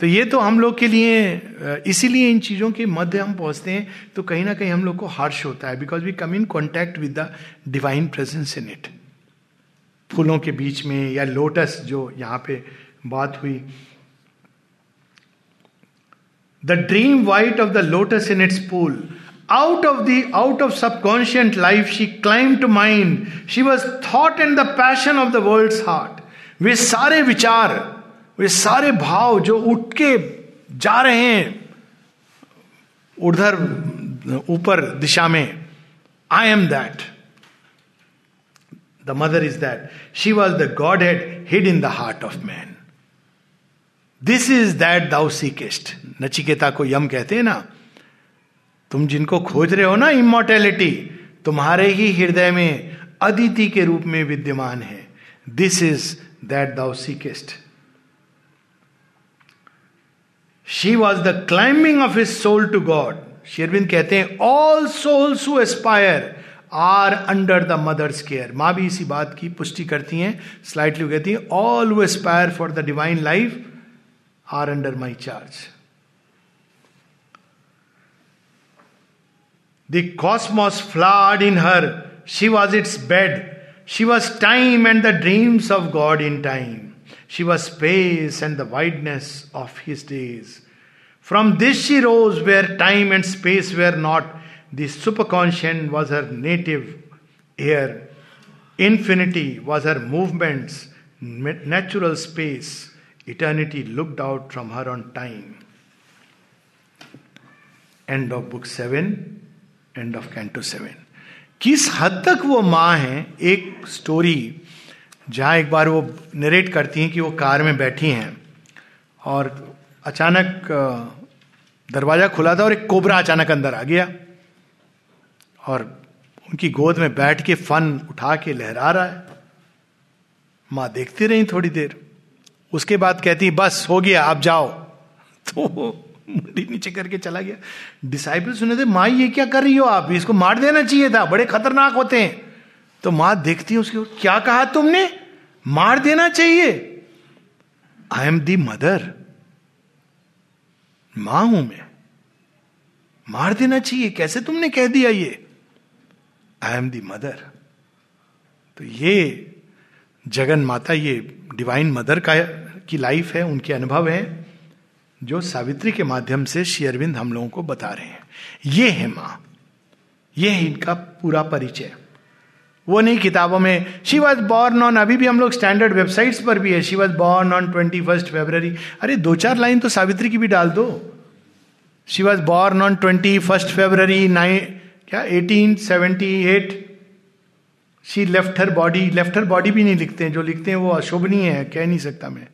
तो ये तो हम लोग के लिए इसीलिए इन चीज़ों के मध्य हम पहुँचते हैं तो कहीं ना कहीं हम लोग को हर्ष होता है because we come in contact with the divine presence in it फूलों के बीच में या लोटस जो यहाँ पे बात हुई। The dream white of the lotus in its pool out of the out of subconscient life she climb to mind she was thought and the passion of the world heart वे सारे विचार वे सारे भाव जो उठ के जा रहे हैं उधर, ऊपर दिशा में I am that the mother is that she was the godhead hid in the heart of man this is that thou seekest Nachiketa को यम कहते हैं ना, तुम जिनको खोज रहे हो ना इमोर्टेलिटी तुम्हारे ही हृदय में अदिति के रूप में विद्यमान है। This is that thou seekest she was the climbing of his soul to God शेरविंद कहते हैं all souls who aspire are under the mother's care माँ भी इसी बात की पुष्टि करती हैं स्लाइटली कहती हैं all who aspire for the divine life are under my charge the cosmos flowed in her she was its bed she was time and the dreams of God in time was space and the wideness of his days from this she rose where time and space were not The superconscient was her native air. Infinity was her movements, natural space. Eternity looked out from her on time. End of book seven end of canto seven किस हद तक वो माँ है एक story जहाँ एक बार वो नरेट करती हैं कि वो कार में बैठी हैं और अचानक दरवाज़ा खुला था और एक कोबरा अचानक अंदर आ गया और उनकी गोद में बैठ के फन उठा के लहरा रहा है। माँ देखती रही थोड़ी देर। उसके बाद कहती, बस, हो गया आप जाओ। तो मुंडी नीचे करके चला गया। डिसाइपल सुने थे, माँ, ये क्या कर रही हो आप? इसको मार देना चाहिए था, बड़े खतरनाक होते हैं। तो माँ देखती है उसके क्या कहा तुमने? मार देना चाहिए। आई एम दी मदर माँ हूँ मैं। मार देना चाहिए। कैसे तुमने कह दिया ये? आई एम दी मदर तो ये जगन माता, ये डिवाइन मदर का, की लाइफ है, उनके अनुभव है, जो सावित्री के माध्यम से शेयरविंद हम लोगों को बता रहे हैं। ये है माँ। ये है इनका पूरा परिचय। वो नहीं किताबों में। शी वॉज़ बॉर्न ऑन अभी भी हम लोग स्टैंडर्ड वेबसाइट्स पर भी है। She was born on twenty first February अरे दो चार लाइन तो सावित्री की भी डाल दो। She was born on twenty first February nine क्या 1878 she left her body left her body भी नहीं लिखते हैं। जो लिखते हैं वो अशोभनीय है, कह नहीं सकता मैं।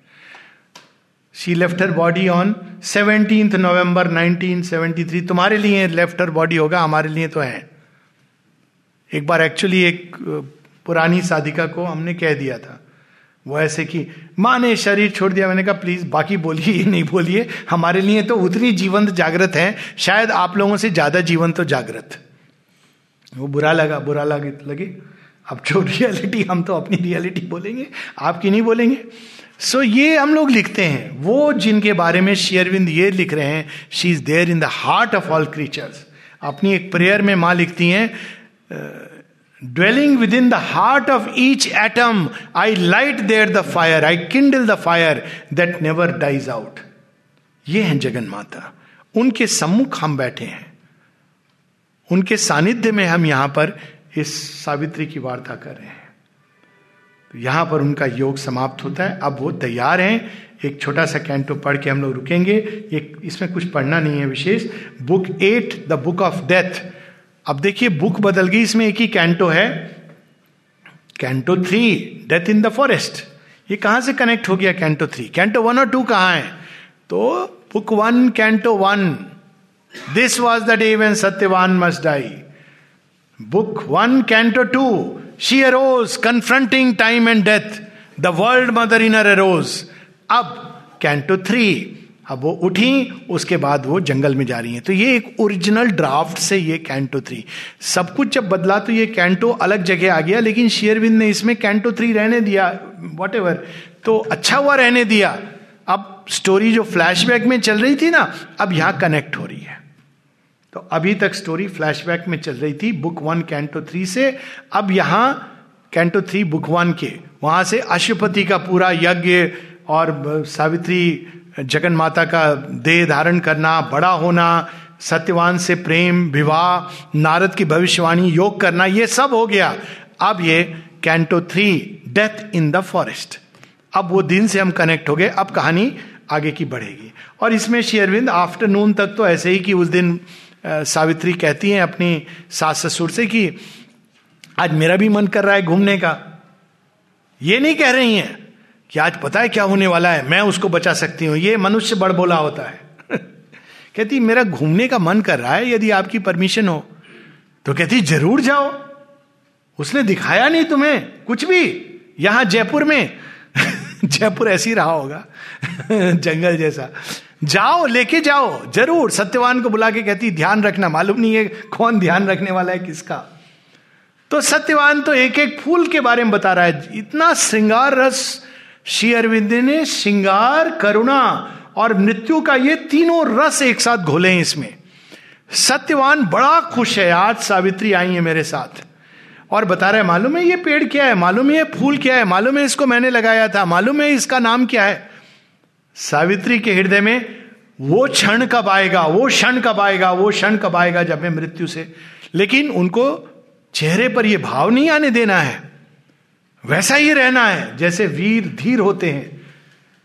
She left her body on seventeen November 1973 तुम्हारे लिए लेफ़्ट हर बॉडी होगा, हमारे लिए तो है। एक बार एक्चुअली एक पुरानी साधिका को हमने कह दिया था। वो ऐसे कि माँ ने शरीर छोड़ दिया। मैंने कहा प्लीज़ बाकी बोलिए नहीं बोलिए। हमारे लिए तो उतनी जीवंत जागृत है। शायद आप लोगों से ज़्यादा जीवंत तो जागृत। वो बुरा लगा बुरा लगे लगे। अब जो रियलिटी हम तो अपनी रियलिटी बोलेंगे आपकी नहीं बोलेंगे। सो so, ये हम लोग लिखते हैं। वो जिनके बारे में शेयरविंद ये लिख रहे हैं she is there in the heart of all creatures अपनी एक प्रेयर में माँ लिखती हैं dwelling within the heart of each atom I light there the fire I kindle the fire that never dies out ये है जगन माता। उनके सम्मुख हम बैठे हैं। उनके सानिध्य में हम यहाँ पर इस सावित्री की वार्ता कर रहे हैं। तो यहाँ पर उनका योग समाप्त होता है। अब वो तैयार हैं। एक छोटा सा कैंटो पढ़ के हम लोग रुकेंगे। एक इसमें कुछ पढ़ना नहीं है विशेष। Book at the book of death अब देखिए, बुक बदल गई, इसमें एक ही कैंटो है। Canto three death in the forest ये कहाँ से कनेक्ट हो गया कैंटो थ्री? कैंटो वन और टू कहाँ है? तो book one, canto one. This was the day when Satyavan must die book one, canto two. She arose confronting time and death the world mother in uh arose अब canto three. अब वो उठी, उसके बाद वो जंगल में जा रही हैं। तो ये एक ओरिजिनल ड्राफ्ट से ये कैंटो थ्री सब कुछ जब बदला तो ये कैंटो अलग जगह आ गया, लेकिन शेयरविंद ने इसमें कैंटो थ्री रहने दिया वॉट तो अच्छा हुआ रहने दिया। अब स्टोरी जो फ्लैशबैक में चल रही थी ना, अब यहाँ कनेक्ट हो रही है। तो अभी तक स्टोरी फ्लैशबैक में चल रही थी बुक वन कैंटो थ्री से। अब यहाँ कैंटो थ्री बुक वन के, वहाँ से अशुपति का पूरा यज्ञ और सावित्री जगन माता का देह धारण करना, बड़ा होना, सत्यवान से प्रेम, विवाह, नारद की भविष्यवाणी, योग करना, ये सब हो गया। अब ये canto three death in the forest अब वो दिन से हम कनेक्ट हो गए, अब कहानी आगे की बढ़ेगी। और इसमें शेयरविंद आफ्टरनून तक तो ऐसे ही कि उस दिन सावित्री कहती हैं अपनी सास ससुर से कि, आज मेरा भी मन कर रहा है घूमने का। ये नहीं कह रही हैं। कि आज पता है क्या होने वाला है? मैं उसको बचा सकती हूँ। ये मनुष्य बड़ बोला होता है। कहती, मेरा घूमने का मन कर रहा है, यदि आपकी परमिशन हो। तो कहती, ज़रूर जाओ। उसने दिखाया नहीं तुम्हें, कुछ भी। यहाँ जयपुर में। जयपुर ऐसी रहा होगा। जंगल जैसा। जाओ, लेके जाओ, ज़रूर। सत्यवान को बुला के कहती, ध्यान रखना, मालूम नहीं है कौन ध्यान रखने वाला है, किसका। तो सत्यवान तो एक एक फूल के बारे में बता रहा है। इतना श्रृंगार रस श्री अरविंद ने श्रृंगार, करुणा और मृत्यु का ये तीनों रस एक साथ घोले हैं इसमें। सत्यवान बड़ा खुश है, आज सावित्री आई है मेरे साथ। और बता रहे मालूम है ये पेड़ क्या है? मालूम है ये फूल क्या है? मालूम है इसको मैंने लगाया था? मालूम है इसका नाम क्या है? सावित्री के हृदय में वो क्षण कब आएगा? वो क्षण कब आएगा? वो क्षण कब आएगा जब मैं मृत्यु से? लेकिन उनको चेहरे पर यह भाव नहीं आने देना है। वैसा ही रहना है, जैसे वीर धीर होते हैं।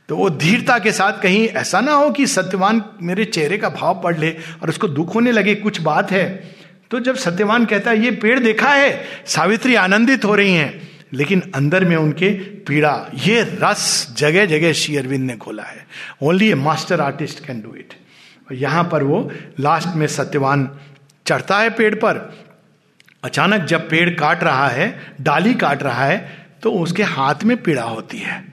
तो वो धीरता के साथ कहीं ऐसा ना हो कि सत्यवान मेरे चेहरे का भाव पढ़ ले और उसको दुख होने लगे, कुछ बात है। तो जब सत्यवान कहता है, ये पेड़ देखा है, सावित्री आनंदित हो रही हैं। लेकिन अंदर में उनके पीड़ा, ये रस जगह जगह श्री अरविंद ने खोला है। Only a master artist can do it यहाँ पर वो लास्ट में सत्यवान चढ़ता है पेड़ पर। अचानक जब पेड़ काट रहा है, डाली काट रहा है तो उसके हाथ में पीड़ा होती है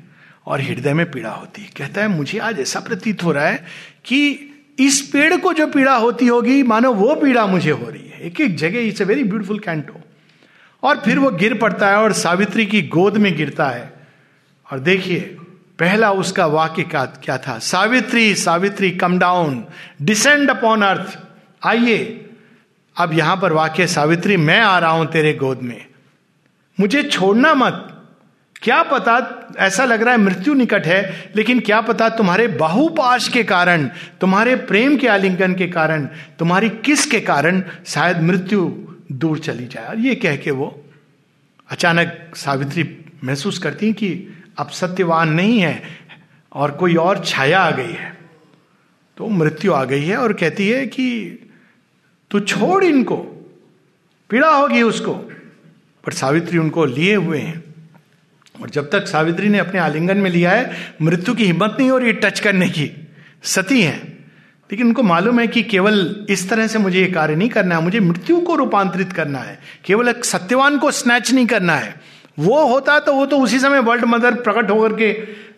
और हृदय में पीड़ा होती है। कहता है, मुझे आज ऐसा प्रतीत हो रहा है कि इस पेड़ को जो पीड़ा होती होगी, मानो वो पीड़ा मुझे हो रही है। एक एक जगह it's a very beautiful canto और फिर वो गिर पड़ता है और सावित्री की गोद में गिरता है। और देखिए, पहला उसका वाक्य का क्या था? Savitri Savitri come down descend upon earth आइए, अब यहाँ पर वाक्य, सावित्री, मैं आ रहा हूँ तेरे गोद में। मुझे छोड़ना मत क्या पता ऐसा लग रहा है मृत्यु निकट है, लेकिन क्या पता तुम्हारे बाहुपाश के कारण, तुम्हारे प्रेम के आलिंगन के कारण, तुम्हारी किस के कारण शायद मृत्यु दूर चली जाए। और ये कह के वो अचानक सावित्री महसूस करती कि अब सत्यवान नहीं है और कोई और छाया आ गई है। तो मृत्यु आ गई है और कहती है कि तू छोड़ इनको, पीड़ा होगी उसको। पर सावित्री उनको लिए हुए हैं। और जब तक सावित्री ने अपने आलिंगन में लिया है, मृत्यु की हिम्मत नहीं हो रही टच करने की। सती है। लेकिन उनको मालूम है कि केवल इस तरह से मुझे ये कार्य नहीं करना है, मुझे मृत्यु को रूपांतरित करना है। केवल एक सत्यवान को स्नैच नहीं करना है। वो होता तो वो तो उसी समय वर्ल्ड मदर प्रकट होकर के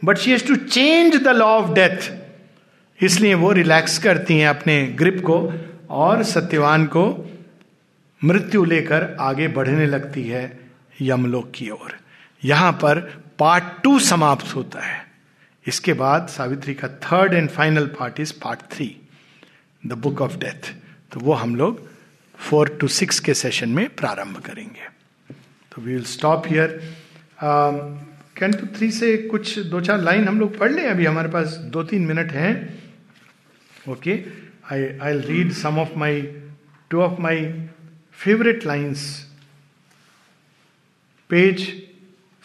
but she has to change the law of death इसलिए वो रिलैक्स करती हैं अपने ग्रिप को और सत्यवान को मृत्यु लेकर आगे बढ़ने लगती है यमलोक की ओर। यहाँ पर पार्ट टू समाप्त होता है। इसके बाद सावित्री का third and final part is part three the book of death तो वो हम लोग फोर टू सिक्स के सेशन में प्रारंभ करेंगे। तो we will stop here canto three से कुछ दो चार लाइन हम लोग पढ़ लें? अभी हमारे पास दो तीन मिनट हैं। Okay I I read some of my two of my favourite lines page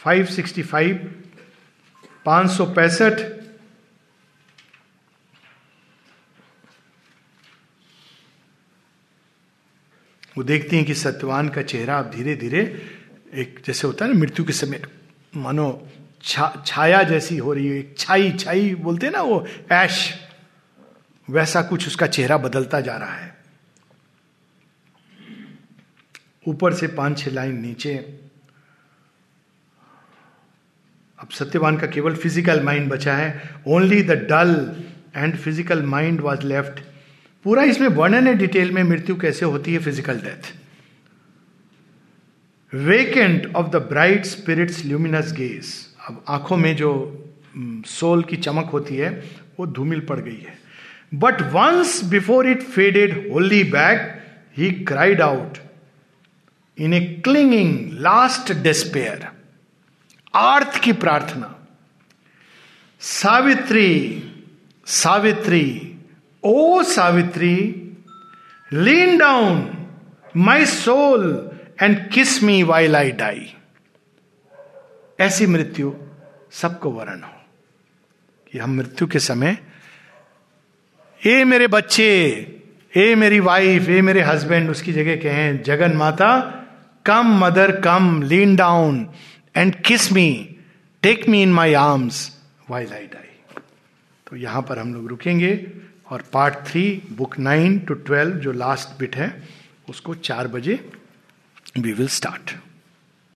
565 पाँच सौ वो देखती हैं कि सत्यवान का चेहरा अब धीरे धीरे एक जैसे होता है ना मृत्यु के समय मानो छा, छाया जैसी हो रही है एक छाई छाई बोलते हैं ना वो ऐश वैसा कुछ उसका चेहरा बदलता जा रहा है। ऊपर से पाँच छह लाइन नीचे अब सत्यवान का केवल फ़िज़िकल माइंड बचा है। Only the dull and physical mind was left पूरा इसमें वर्णन है डिटेल में, मृत्यु कैसे होती है physical death vacant of the bright spirits luminous gaze अब आँखों में जो सोल की चमक होती है, वो धूमिल पड़ गई है। But once before it faded wholly back he cried out in a clinging last despair आर्थ की प्रार्थना। Savitri Savitri, O Savitri lean down my soul and kiss me while I die ऐसी मृत्यु सबको वरण हो। कि हम मृत्यु के समय, ए मेरे बच्चे, ए मेरी वाइफ ए मेरे हस्बैंड उसकी जगह कहें, जगन माता come mother come lean down and kiss me take me in my arms while I die तो यहाँ पर हम लोग रुकेंगे और part three book nine to twelve जो लास्ट बिट है, उसको चार बजे वी विल स्टार्ट